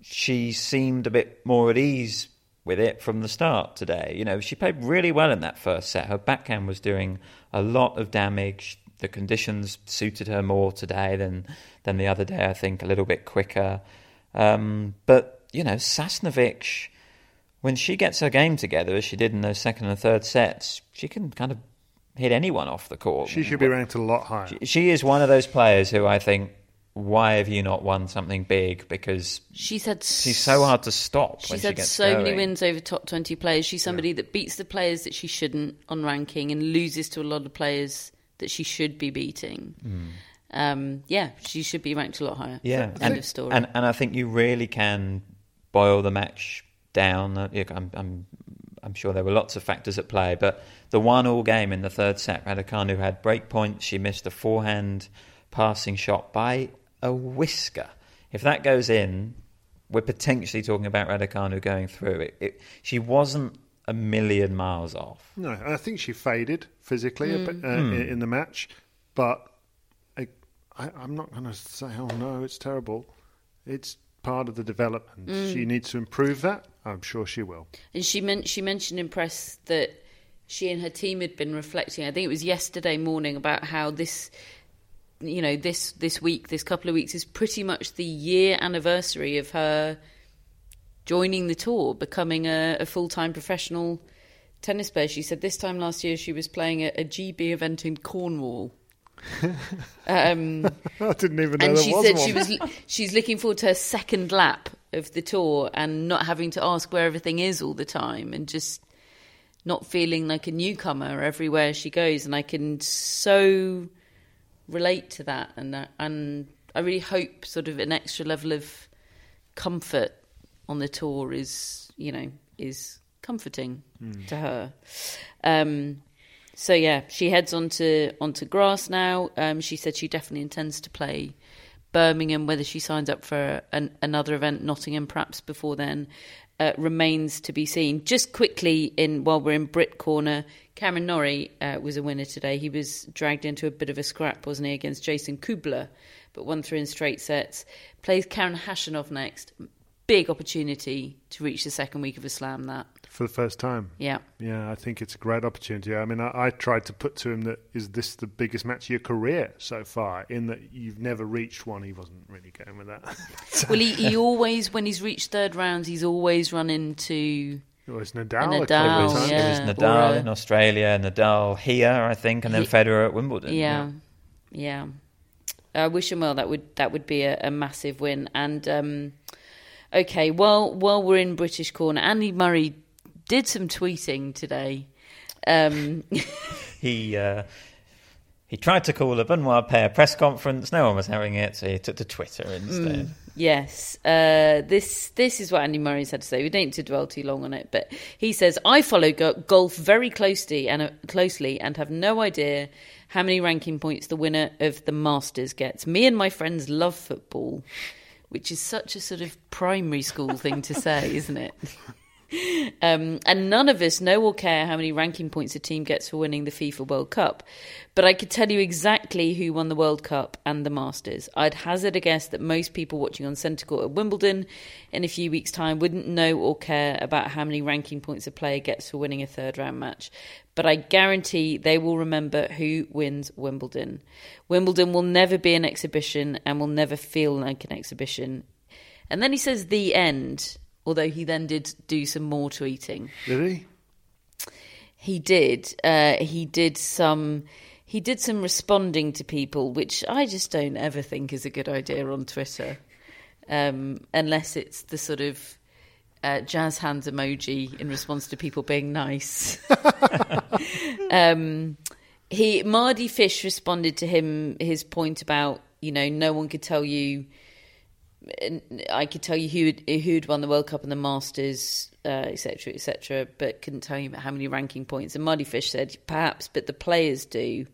she seemed a bit more at ease with it from the start today. You know, she played really well in that first set. Her backhand was doing a lot of damage. The conditions suited her more today than than the other day. I think a little bit quicker, um, but you know, Sasnovich when she gets her game together, as she did in those second and third sets, she can kind of hit anyone off the court. She should be ranked a lot higher. She, she is one of those players who I think, why have you not won something big? Because She's had she's so hard to stop. when She's she had gets so many wins over top 20 players. She's somebody that beats the players that she shouldn't on ranking and loses to a lot of players that she should be beating. Um, yeah, she should be ranked a lot higher. Yeah, End and, of story. and and I think you really can boil the match down. Uh, I'm, I'm I'm sure there were lots of factors at play, but the one-all game in the third set, Raducanu had break points. She missed a forehand passing shot by a whisker. If that goes in, we're potentially talking about Raducanu going through. It, it, she wasn't a million miles off. No, I think she faded physically a Mm. bit, uh, in, in the match, but I, I, I'm not going to say, oh no, it's terrible. It's part of the development. Mm. She needs to improve that. I'm sure she will. And she meant she mentioned in press that she and her team had been reflecting. I think it was yesterday morning about how this, you know, this this week, this couple of weeks is pretty much the year anniversary of her joining the tour, becoming a, a full time professional tennis player. She said this time last year she was playing a, a GB event in Cornwall. Um, I didn't even know and there she was said one. she was she's looking forward to her second lap of the tour and not having to ask where everything is all the time and just not feeling like a newcomer everywhere she goes. And I can so relate to that. And uh, and I really hope sort of an extra level of comfort on the tour is you know is comforting to her. Um so yeah, she heads onto onto grass now. Um, she said she definitely intends to play Birmingham. Whether she signs up for an, another event, Nottingham, perhaps before then, uh, remains to be seen. Just quickly, in while we're in Brit corner, Cameron Norrie uh, was a winner today. He was dragged into a bit of a scrap, wasn't he, against Jason Kubler, but won through in straight sets. Plays Karen Khachanov next. Big opportunity to reach the second week of a slam. That for the first time. yeah. Yeah, I think it's a great opportunity. I mean, I, I tried to put to him that is this the biggest match of your career so far? In that you've never reached one. He wasn't really going with that. Well, he, he always, when he's reached third rounds, he's always run into. it was Nadal. A a Nadal, of times. yeah. It was Nadal a- in Australia, Nadal here, I think, and then He- Federer at Wimbledon. Yeah, yeah. I wish him well. That would that would be a, a massive win. And um, okay, well, while we're in British corner, Andy Murray did some tweeting today. Um, He uh, he tried to call a Benoit Paire press conference. No one was having it, so he took to Twitter instead. Yes, uh, this this is what Andy Murray's had to say. We don't need to dwell too long on it, but he says I follow go- golf very closely and uh, closely and have no idea how many ranking points the winner of the Masters gets. Me and my friends love football, which is such a sort of primary school thing to say, isn't it? Um, and none of us know or care how many ranking points a team gets for winning the FIFA World Cup. But I could tell you exactly who won the World Cup and the Masters. I'd hazard a guess that most people watching on Centre Court at Wimbledon in a few weeks' time wouldn't know or care about how many ranking points a player gets for winning a third round match. But I guarantee they will remember who wins Wimbledon. Wimbledon will never be an exhibition and will never feel like an exhibition. And then he says the end, although he then did do some more tweeting. Did he? He did. Uh, he did some. He did some responding to people, which I just don't ever think is a good idea on Twitter, um, unless it's the sort of uh, jazz hands emoji in response to people being nice. um, he Mardy Fish responded to him his point about you know no one could tell you I could tell you who who'd won the World Cup and the Masters, etc., uh, etc., et but couldn't tell you how many ranking points. And Mardy Fish said, perhaps, but the players do.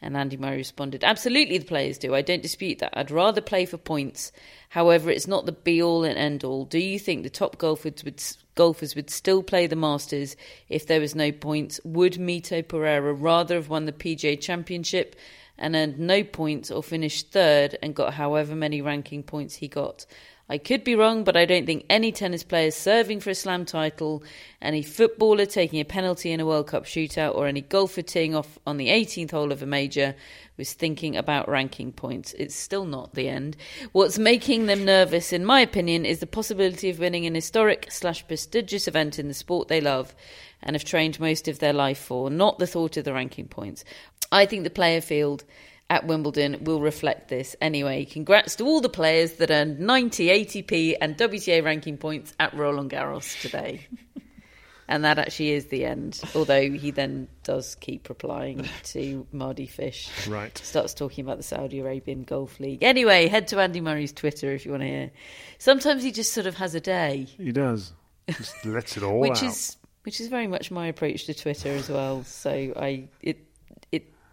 And Andy Murray responded, absolutely, the players do. I don't dispute that. I'd rather play for points. However, it's not the be all and end all. Do you think the top golfers would golfers would still play the Masters if there was no points? Would Mito Pereira rather have won the PGA Championship? And earned no points or finished third and got however many ranking points he got. I could be wrong, but I don't think any tennis player serving for a slam title, any footballer taking a penalty in a World Cup shootout, or any golfer teeing off on the 18th hole of a major was thinking about ranking points. It's still not the end. What's making them nervous, in my opinion, is the possibility of winning an historic slash prestigious event in the sport they love and have trained most of their life for, not the thought of the ranking points. I think the player field at Wimbledon will reflect this. Anyway, congrats to all the players that earned 90, ATP, and WTA ranking points at Roland Garros today. and that actually is the end. Although he then does keep replying to Mardy Fish. Right. Starts talking about the Saudi Arabian Golf League. Anyway, head to Andy Murray's Twitter if you want to hear. Sometimes he just sort of has a day. He does. Just lets it all which out. is which is very much my approach to Twitter as well. So I it it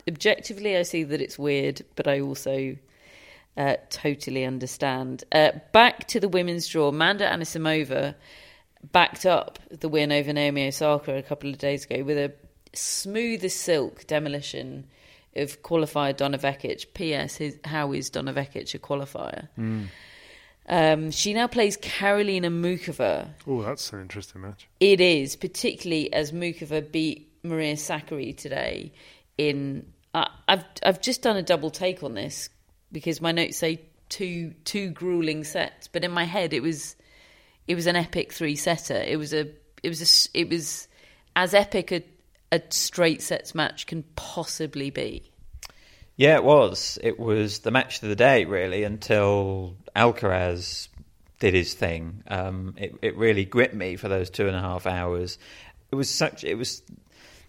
objectively I see that it's weird, but I also uh, totally understand. Uh, back to the women's draw, Amanda Anisimova backed up the win over Naomi Osaka a couple of days ago with a smooth as silk demolition of qualifier Donna Vekic. P.S. His, how is Donna Vekic a qualifier? Um, she now plays Karolina Muchova, Oh, that's an interesting match. it is, particularly as Muchova beat Maria Sakkari today. In I've I've just done a double take on this because my notes say two two grueling sets, but in my head it was it was an epic three setter. It was a it was a it was as epic a a straight sets match can possibly be. Yeah, it was. It was the match of the day, really, until Alcaraz did his thing. Um, it, it really gripped me for those two and a half hours. It was such. It was.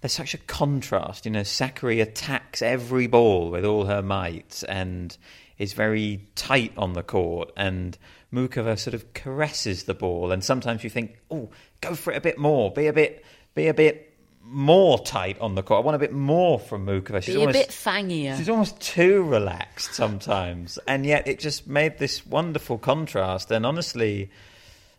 There's such a contrast, you know. Sakkari attacks every ball with all her might and is very tight on the court, and Muchova sort of caresses the ball. And sometimes you think, "Oh, go for it a bit more. Be a bit, be a bit more tight on the court. I want a bit more from Muchova. She's Be almost, a bit fangier. She's almost too relaxed sometimes, and yet it just made this wonderful contrast. And honestly,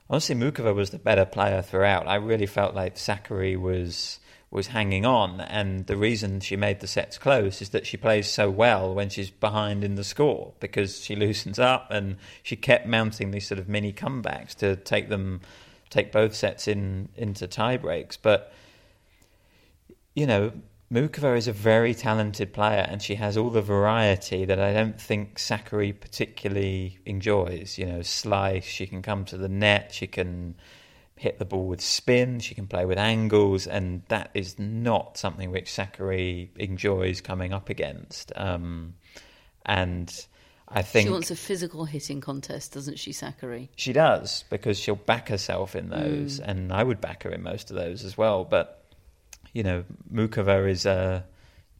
honestly, Muchova was the better player throughout. I really felt like Sakkari was was hanging on, and the reason she made the sets close is that she plays so well when she's behind in the score because she loosens up and she kept mounting these sort of mini comebacks to take them take both sets in into tie breaks, but you know, Muchova is a very talented player and she has all the variety that I don't think Sakkari particularly enjoys. You know, slice, she can come to the net, she can hit the ball with spin, she can play with angles, and that is not something which Sakkari enjoys coming up against. Um, and I think she wants a physical hitting contest, doesn't she, Sakkari? She does because she'll back herself in those, mm. and I would back her in most of those as well. But you know, Muchova is a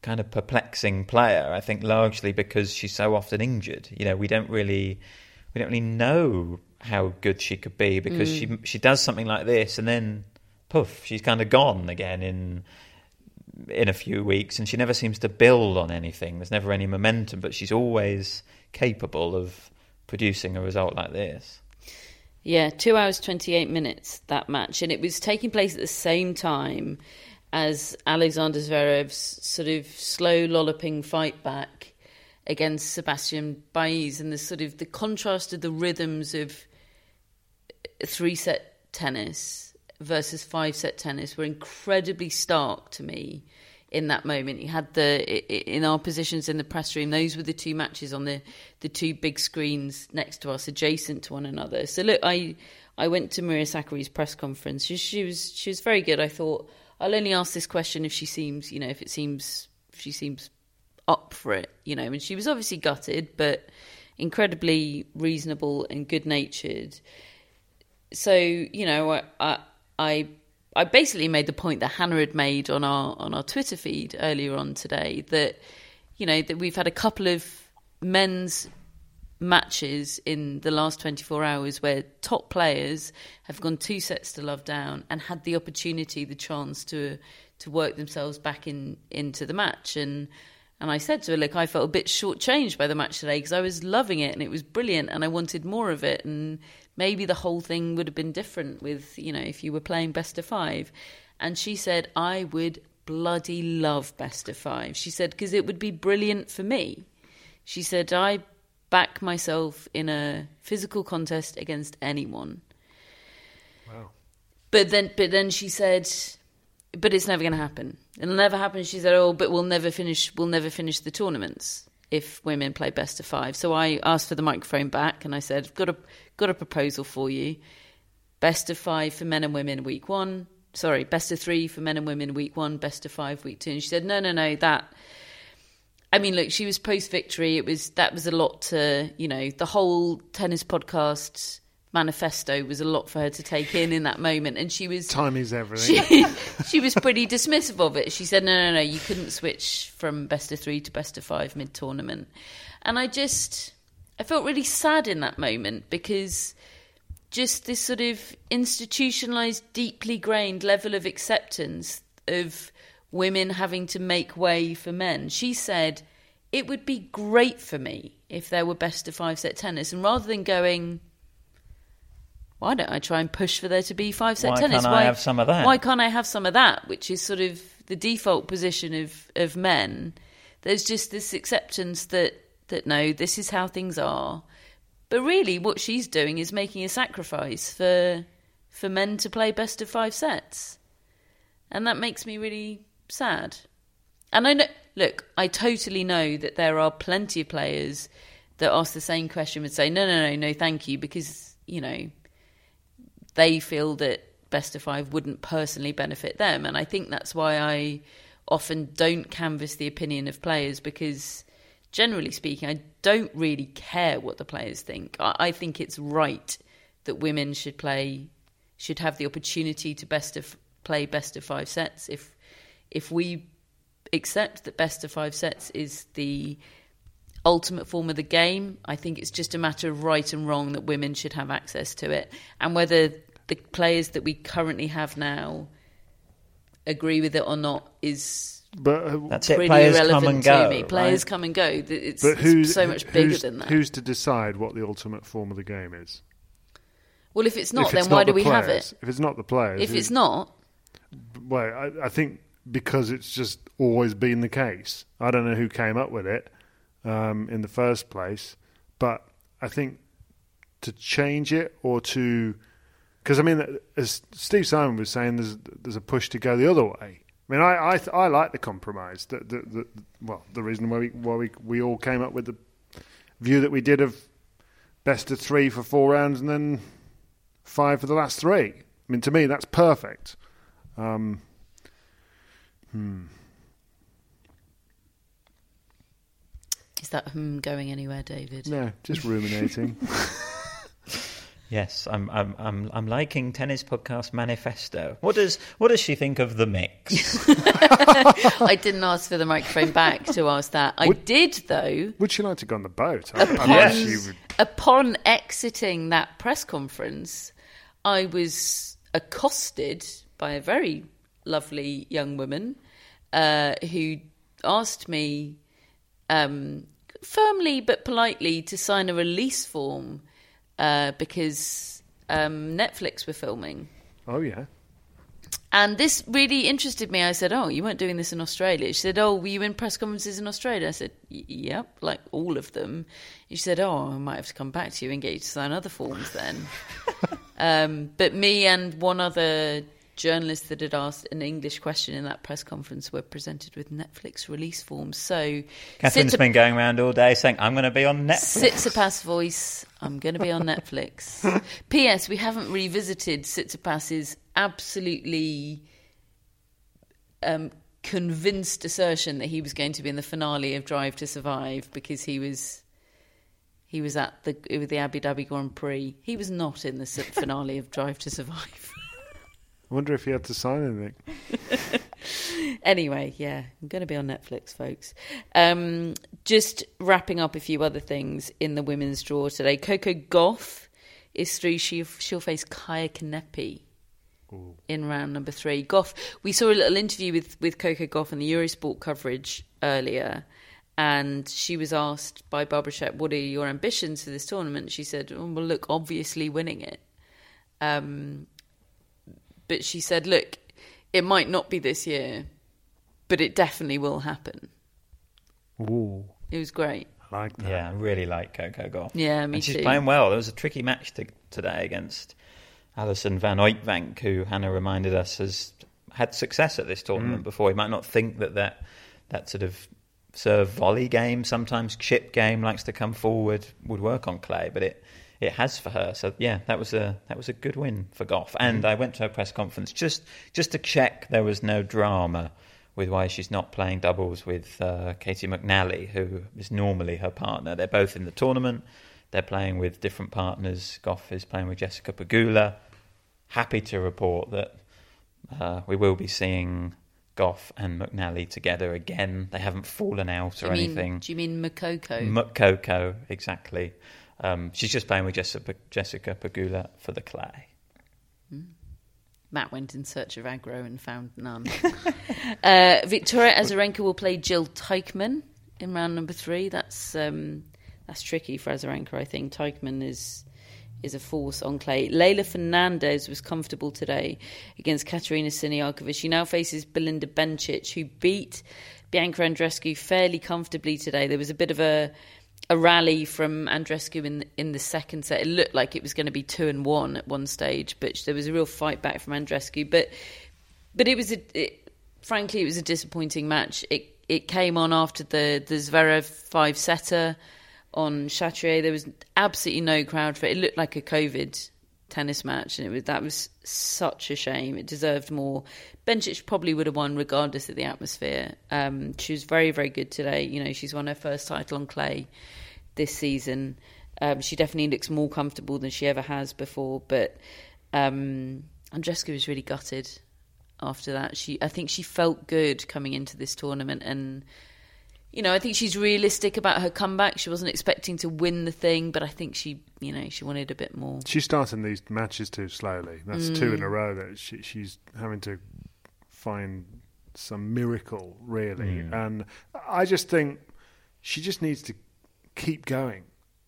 kind of perplexing player. I think largely because she's so often injured. You know, we don't really we don't really know how good she could be because mm. she she does something like this and then poof, she's kind of gone again in in a few weeks and she never seems to build on anything. There's never any momentum, but she's always capable of producing a result like this. Yeah, two hours twenty eight minutes that match, and it was taking place at the same time as Alexander Zverev's sort of slow lolloping fight back against Sebastian Baez and the sort of the contrast of the rhythms of three set tennis versus five set tennis were incredibly stark to me in that moment. You had the in our positions in the press room; those were the two matches on the the two big screens next to us, adjacent to one another. So look, I I went to Maria Sakkari's press conference. She, she was she was very good. I thought I'll only ask this question if she seems, you know, if it seems if she seems up for it, you know. And she was obviously gutted, but incredibly reasonable and good natured. So you know, I, I I basically made the point that Hannah had made on our on our Twitter feed earlier on today that you know that we've had a couple of men's matches in the last 24 hours where top players have gone two sets to love down and had the opportunity the chance to to work themselves back in into the match. And and I said to her look I felt a bit shortchanged by the match today because I was loving it and it was brilliant and I wanted more of it. And maybe the whole thing would have been different with you know if you were playing best of 5 and she said I would bloody love best of 5 she said because it would be brilliant for me she said I back myself in a physical contest against anyone. Wow. But then, but then she said, "But it's never going to happen. It'll never happen." She said, "Oh, but we'll never finish. We'll never finish the tournaments if women play best of five. So I asked for the microphone back, and I said, I've "Got a got a proposal for you. Best of five for men and women week one. Sorry, best of three for men and women week one. Best of five week two. And she said, "No, no, no. That." I mean, look, she was post victory. It was that was a lot to you know the whole tennis podcast manifesto was a lot for her to take in in that moment, and she was time is everything. She, she was pretty dismissive of it. She said, "No, no, no, you couldn't switch from best of three to best of five mid tournament," and I just I felt really sad in that moment because just this sort of institutionalized, deeply grained level of acceptance of women having to make way for men. She said, It would be great for me if there were best of five set tennis. And rather than going, why don't I try and push for there to be five set why tennis? Can't why, I have some of that? Why can't I have some of that? Which is sort of the default position of, of men. There's just this acceptance that, that no, this is how things are. But really, what she's doing is making a sacrifice for for men to play best of five sets, and that makes me really sad. And I know, look, I totally know that there are plenty of players that ask the same question would say, no, no, no, no, thank you, because, you know, they feel that best of five wouldn't personally benefit them. And I think that's why I often don't canvass the opinion of players because generally speaking, I don't really care what the players think. I, I think it's right that women should play, should have the opportunity to best of play best of five sets. If if we accept that best of five sets is the ultimate form of the game, I think it's just a matter of right and wrong that women should have access to it, and whether the players that we currently have now agree with it or not is But uh, That's it. pretty Players irrelevant come and to go. me. Players right? come and go. It's, but it's who's so much bigger who's, than that. Who's to decide what the ultimate form of the game is? well, if it's not, If then it's why not do the we have it? If it's not the players, If it's not, well, I, I think because it's just always been the case. I don't know who came up with it um, in the first place, but I think to change it or to because I mean, as Steve Simon was saying, there's there's a push to go the other way. I mean, I I, I like the compromise. The, the, the, well, the reason why we why we we all came up with the view that we did of best of three for four rounds and then five for the last three. I mean, to me, that's perfect. Um, hmm. is that hmm going anywhere, David? No, just ruminating. Yes, I'm, I'm, I'm, I'm liking Tennis Podcast Manifesto. What does, what does she think of the mix? I didn't ask for the microphone back to ask that. I Would- did, though. Would she like to go on the boat? I, I Upon, bet she would. upon exiting that press conference, I was accosted by a very lovely young woman uh, who asked me um, firmly but politely to sign a release form uh, because um, Netflix were filming. Oh yeah. And this really interested me. I said, "Oh, you weren't doing this in Australia." She said, "Oh, were you in press conferences in Australia?" I said, "Yep, like all of them." She said, "Oh, I might have to come back to you and get you to sign other forms then." um, but me and one other journalist that had asked an English question in that press conference were presented with Netflix release forms. So, Catherine's Sitsi- been going around all day saying, I'm going to be on Netflix. Tsitsipas voice. I'm going to be on Netflix. P.S. We haven't revisited Tsitsipas's absolutely um, convinced assertion that he was going to be in the finale of Drive to Survive because he was he was at the the Abu Dhabi Grand Prix. He was not in the finale of Drive to Survive. I wonder if he had to sign anything. anyway, yeah, I'm going to be on Netflix, folks. Um, just wrapping up a few other things in the women's draw today. Coco Gauff is through. She, she'll face Kaia Kanepi in round number three. Gauff, we saw a little interview with, with Coco Gauff in the Eurosport coverage earlier. And she was asked by Barbara Schett, "What are your ambitions for this tournament?" She said, oh, "Well, look, obviously winning it." Um, but she said, "Look, it might not be this year, but it definitely will happen." Ooh, It was great. I like that. Yeah, I really like Coco Gauff. Yeah, me and she's too. playing well. There was a tricky match to, today against Alison Van Uytvanck, who Hannah reminded us has had success at this tournament mm. before. You might not think that that, that sort of serve volley game, sometimes chip game, likes to come forward, would work on clay, but it it has for her. So yeah, that was a that was a good win for Gauff. And I went to her press conference just just to check there was no drama with why she's not playing doubles with uh, Caty McNally, who is normally her partner. They're both in the tournament. They're playing with different partners. Gauff is playing with Jessica Pegula. Happy to report that uh, we will be seeing Gauff and McNally together again. They haven't fallen out Do or anything. Do you mean Makoko? Mukoko, exactly. Um, she's just playing with Jessica, Jessica Pegula for the clay. Matt went in search of aggro and found none. uh, Victoria Azarenka will play Jill Teichmann in round number three. That's um, that's tricky for Azarenka, I think. Teichmann is is a force on clay. Leylah Fernandez was comfortable today against Katerina Siniakova. She now faces Belinda Bencic, who beat Bianca Andreescu fairly comfortably today. There was a bit of a a rally from Andreescu in in the second set. It looked like it was going to be two and one at one stage, but there was a real fight back from Andreescu. But but it was a it, frankly it was a disappointing match. It it came on after the the Zverev five setter on Chatrier. There was absolutely no crowd for it. It looked like a COVID tennis match, and it was that was such a shame. It deserved more. Bencic probably would have won regardless of the atmosphere. Um, she was very very good today. You know, she's won her first title on clay this season. Um, she definitely looks more comfortable than she ever has before. But um, Andreescu was really gutted after that. She, I think, she felt good coming into this tournament, and you know, I think she's realistic about her comeback. She wasn't expecting to win the thing, but I think she, you know, she wanted a bit more. She's starting these matches too slowly. That's two in a mm. row that she, she's having to find some miracle, really. And I just think she just needs to keep going,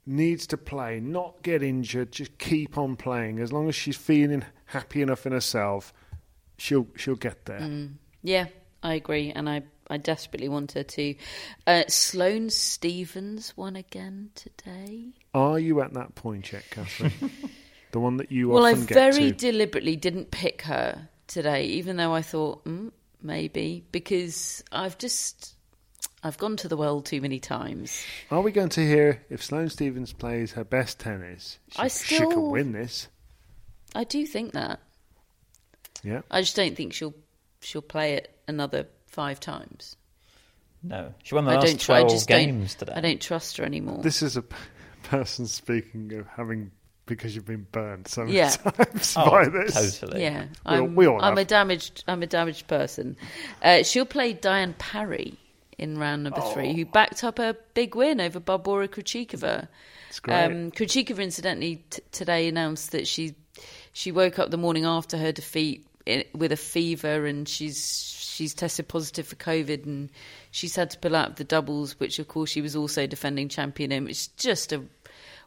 needs to play, not get injured, just keep on playing. As long as she's feeling happy enough in herself, she'll she'll get there. Mm. Yeah, I agree, and I, I desperately want her to. Uh, Sloane Stevens won again today. Are you at that point yet, Catherine? the one that you Well, I very deliberately didn't pick her today, even though I thought mm, maybe because I've just I've gone to the well too many times. Are we going to hear if Sloane Stevens plays her best tennis? She, I she could still- win this. I do think that. Yeah. I just don't think she'll she'll play it another five times. No, she won the I last don't. tr- I twelve just games don't, today. I don't trust her anymore. This is a p- person speaking of having because you've been burned so many Yeah. times Oh, by this. totally. Yeah, We all- I'm, we all I'm a damaged. I'm a damaged person. Uh, she'll play Diane Parry in round number three, who backed up a big win over Barbora Krejcikova. It's great. Um, Krejcikova, incidentally, t- today announced that she she woke up the morning after her defeat i with a fever, and she's she's tested positive for COVID, and she's had to pull out of the doubles, which of course she was also defending champion in. It's just a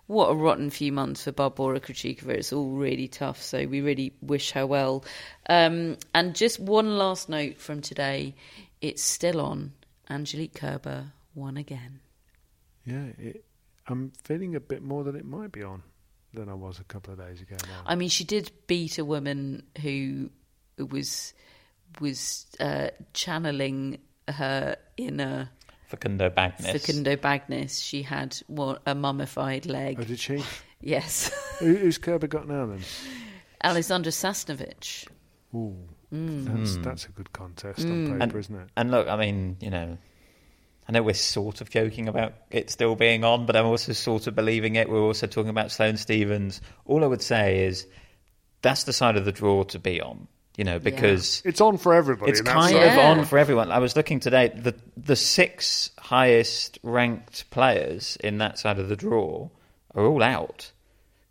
what a rotten few months for Barbora Krejcikova. It's all really tough, so we really wish her well. Um, and just one last note from today: it's still on. Angelique Kerber won again. yeah, it, I'm feeling a bit more that it might be on than I was a couple of days ago now. I mean, she did beat a woman who was was uh, channeling her inner Facundo Bagnis. Facundo Bagnis. She had one, a mummified leg. oh, did she? Yes, Who, who's Kerber got now then? Alexandra Sasnovich. Ooh, Mm. that's that's a good contest on paper, isn't it? And look, I mean, you know, I know we're sort of joking about it still being on, but I'm also sort of believing it. We're also talking about Sloane Stevens. All I would say is that's the side of the draw to be on, you know, because It's on for everybody. it's kind the- of Yeah. on for everyone. I was looking today, the the six highest ranked players in that side of the draw are all out.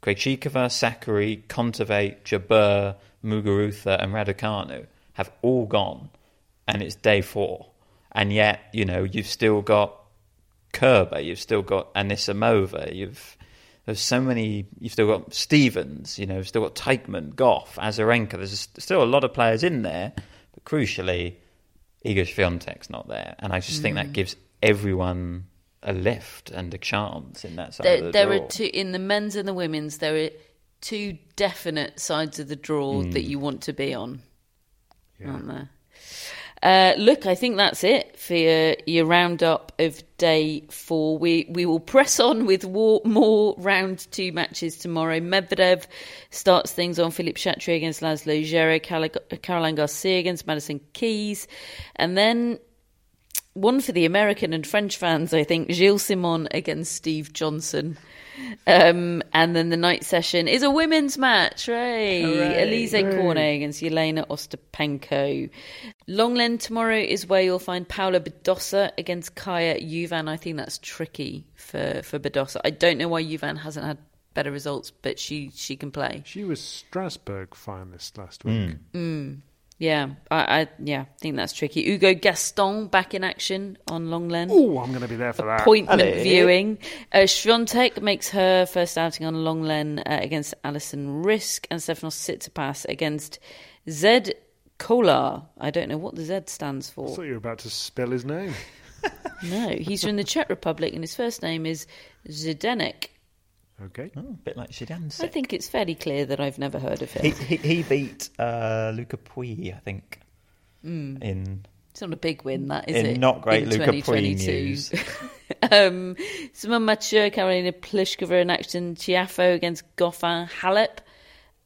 Krejcikova, Sakkari, Kontaveit, Jabeur, Muguruza, and Raducanu have all gone, and it's day four. And yet, you know, you've still got Kerber, you've still got Anisimova, you've there's so many. You've still got Stevens, you know, you've still got Teichmann, Gauff, Azarenka. There's still a lot of players in there, but crucially, Iga Swiatek's not there, and I just think Mm. that gives everyone a lift and a chance in that side There, of the there draw. are two in the men's and the women's. There are two definite sides of the draw Mm. that you want to be on, aren't there? Uh, look, I think that's it for your, your roundup of day four. We we will press on with war, more round two matches tomorrow. Medvedev starts things on Philippe Chatrier against Laszlo Cali- Caroline Garcia against Madison Keys, and then one for the American and French fans, I think. Gilles Simon against Steve Johnson. Um, and then the night session is a women's match. Right. Hooray. Alizé Cornet against Jelena Ostapenko. Lenglen tomorrow is where you'll find Paula Badosa against Kaja Juvan. I think that's tricky for, for Bedossa. I don't know why Juvan hasn't had better results, but she, she can play. She was Strasbourg finalist last week. Yeah, I, I yeah, think that's tricky. Hugo Gaston back in action on Lenglen. Oh, I'm going to be there for that. appointment Hello. viewing. Uh, Swiatek makes her first outing on Lenglen uh, against Alison Riske, and Stefanos Tsitsipas against Zed Kolar. I don't know what the Z stands I for. thought you were about to spell his name. No, he's from the Czech Republic, and his first name is Zdenek. Okay. Oh, a bit like I think it's fairly clear that I've never heard of He, him. he, he beat uh, Lucas Pouille, I think, Hmm. in It's not a big win, that is it. in it? not great in Lucas Pouille 2022. news. um, Simone Mathieu, Karolina Pliskova in action. Tiafoe against Goffin Halep.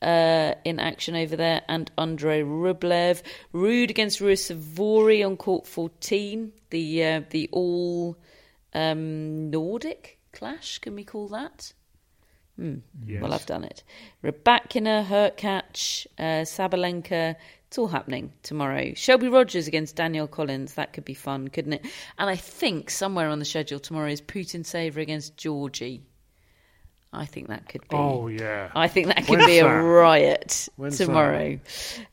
uh, in action over there, and Andrei Rublev. Rune against Ruusuvuori on court 14. The uh, the all um, Nordic clash, can we call that? Hmm. Yes. Well, I've done it. Rybakina, Hurkacz, uh, Sabalenka. It's all happening tomorrow. Shelby Rogers against Danielle Collins. That could be fun, couldn't it? And I think somewhere on the schedule tomorrow is Putintseva against Giorgi. I think that could be. Oh, yeah. I think that could When's be a riot When's tomorrow.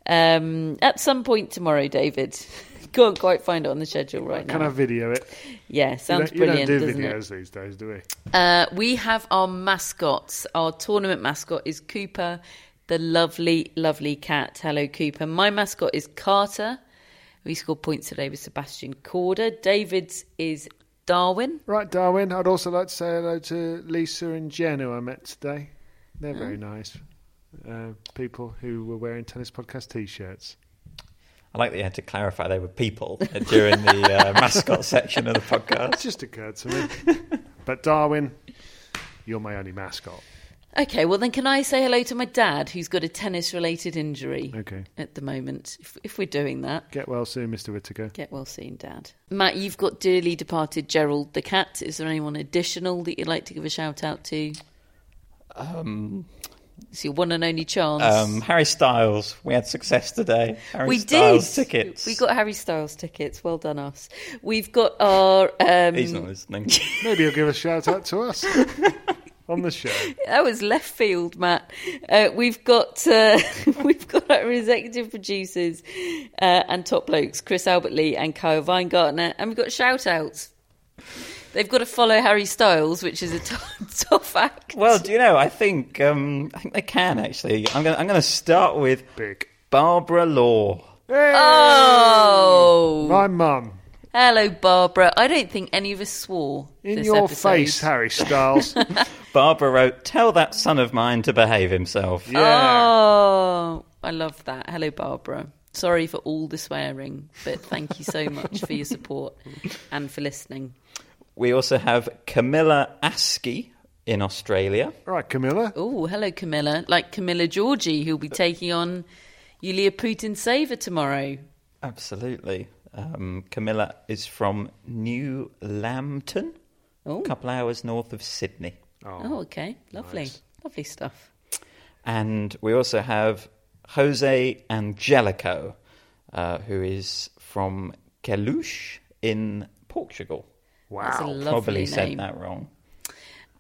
Um, at some point tomorrow, David. Can't quite find it on the schedule right now. Can. I video it? yeah, sounds you don't, brilliant, You don't do doesn't it? videos these days, do we? Uh, we have our mascots. Our tournament mascot is Cooper, the lovely, lovely cat. Hello, Cooper. My mascot is Carter. We scored points today with Sebastian Korda. David's is Darwin. Right, Darwin. I'd also like to say hello to Lisa and Jen, who I met today. They're very nice uh, people who were wearing tennis podcast T-shirts. I like that you had to clarify they were people during the uh, mascot section of the podcast. It just occurred to me. but Darwin, you're my only mascot. Okay, well then, can I say hello to my dad, who's got a tennis-related injury Okay. at the moment? If, if we're doing that, Get well soon, Mr. Whitaker. get well soon, Dad. Matt, you've got dearly departed Gerald the cat. Is there anyone additional that you'd like to give a shout out to? Um, It's your one and only chance. um, Harry Styles, we had success today. Harry we Styles did. tickets. We got Harry Styles tickets. Well done, us. We've got our. Um, He's not listening. Maybe he'll give a shout out to us on the show. That was left field, Matt. Uh, we've got uh, we've got our executive producers uh, and top blokes, Chris Albert Lee and Kyle Weingartner, and we've got shout outs. They've got to follow Harry Styles, which is a t- tough act. well, do you know? I think um, I think they can actually. I'm going. I'm going to start with Big. Barbara Law. Oh, My mum. hello, Barbara. I don't think any of us swore In this your episode. face, Harry Styles. Barbara wrote, "Tell that son of mine to behave himself." yeah. Oh, I love that. Hello, Barbara. Sorry for all the swearing, but thank you so much for your support and for listening. We also have Camilla Askey in Australia. All right, Camilla. Oh, hello, Camilla. Like Camila Giorgi, who'll be taking on Yulia Putintseva tomorrow. Absolutely. Um, Camilla is from New Lambton, Oh, a couple hours north of Sydney. oh okay. Lovely. Lovely stuff. And we also have Jose Angelico, uh, who is from Queluz in Portugal. That's a Wow. lovely Probably name. said that wrong.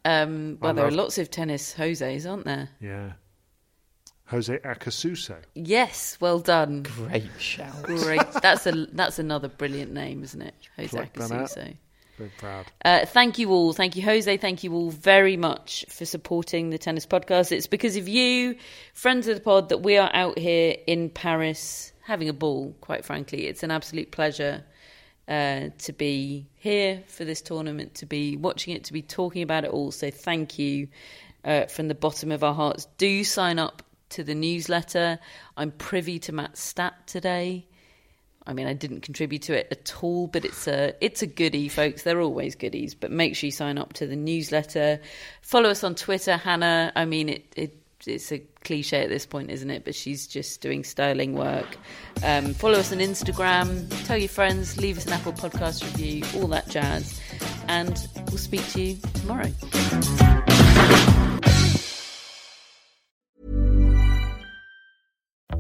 Um, well, I there are lots of tennis Jose's, aren't there? Yeah. Jose Acasuso. Yes, well done. Great shout. Great. That's a that's another brilliant name, isn't it? Jose Pluck that out. Acasuso. Very proud. Uh, thank you all. Thank you, Jose. Thank you all very much for supporting the Tennis Podcast. It's because of you, friends of the pod, that we are out here in Paris having a ball, quite frankly. It's an absolute pleasure uh, to be here for this tournament, to be watching it, to be talking about it all. So thank you uh, from the bottom of our hearts. Do sign up to the newsletter. I'm privy to Matt's stat today. I mean, I didn't contribute to it at all, but it's a it's a goodie, folks. They're always goodies, but make sure you sign up to the newsletter. Follow us on Twitter, Hannah. I mean, it, it it's a cliche at this point, isn't it? But she's just doing sterling work. Um, follow us on Instagram. Tell your friends. Leave us an Apple Podcast review. All that jazz. And we'll speak to you tomorrow.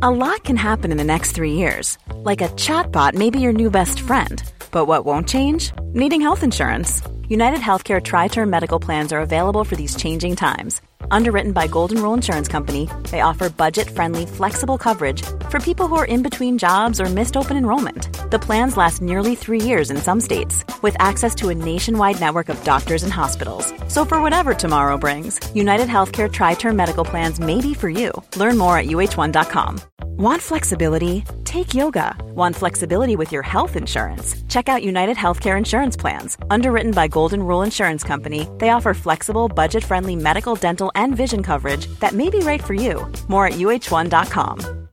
A lot can happen in the next three years. Like a chatbot may be your new best friend. But what won't change? Needing health insurance. United Healthcare TriTerm Medical Plans are available for these changing times. Underwritten by Golden Rule Insurance Company, they offer budget friendly, flexible coverage for people who are in between jobs or missed open enrollment. The plans last nearly three years in some states, with access to a nationwide network of doctors and hospitals. So, for whatever tomorrow brings, United Healthcare TriTerm Medical Plans may be for you. Learn more at uhone.com. Want flexibility? Take yoga. Want flexibility with your health insurance? Check out United Healthcare Insurance Plans. Underwritten by Golden Rule Insurance Company, they offer flexible, budget friendly medical, dental, and vision coverage that may be right for you. More at uhone.com.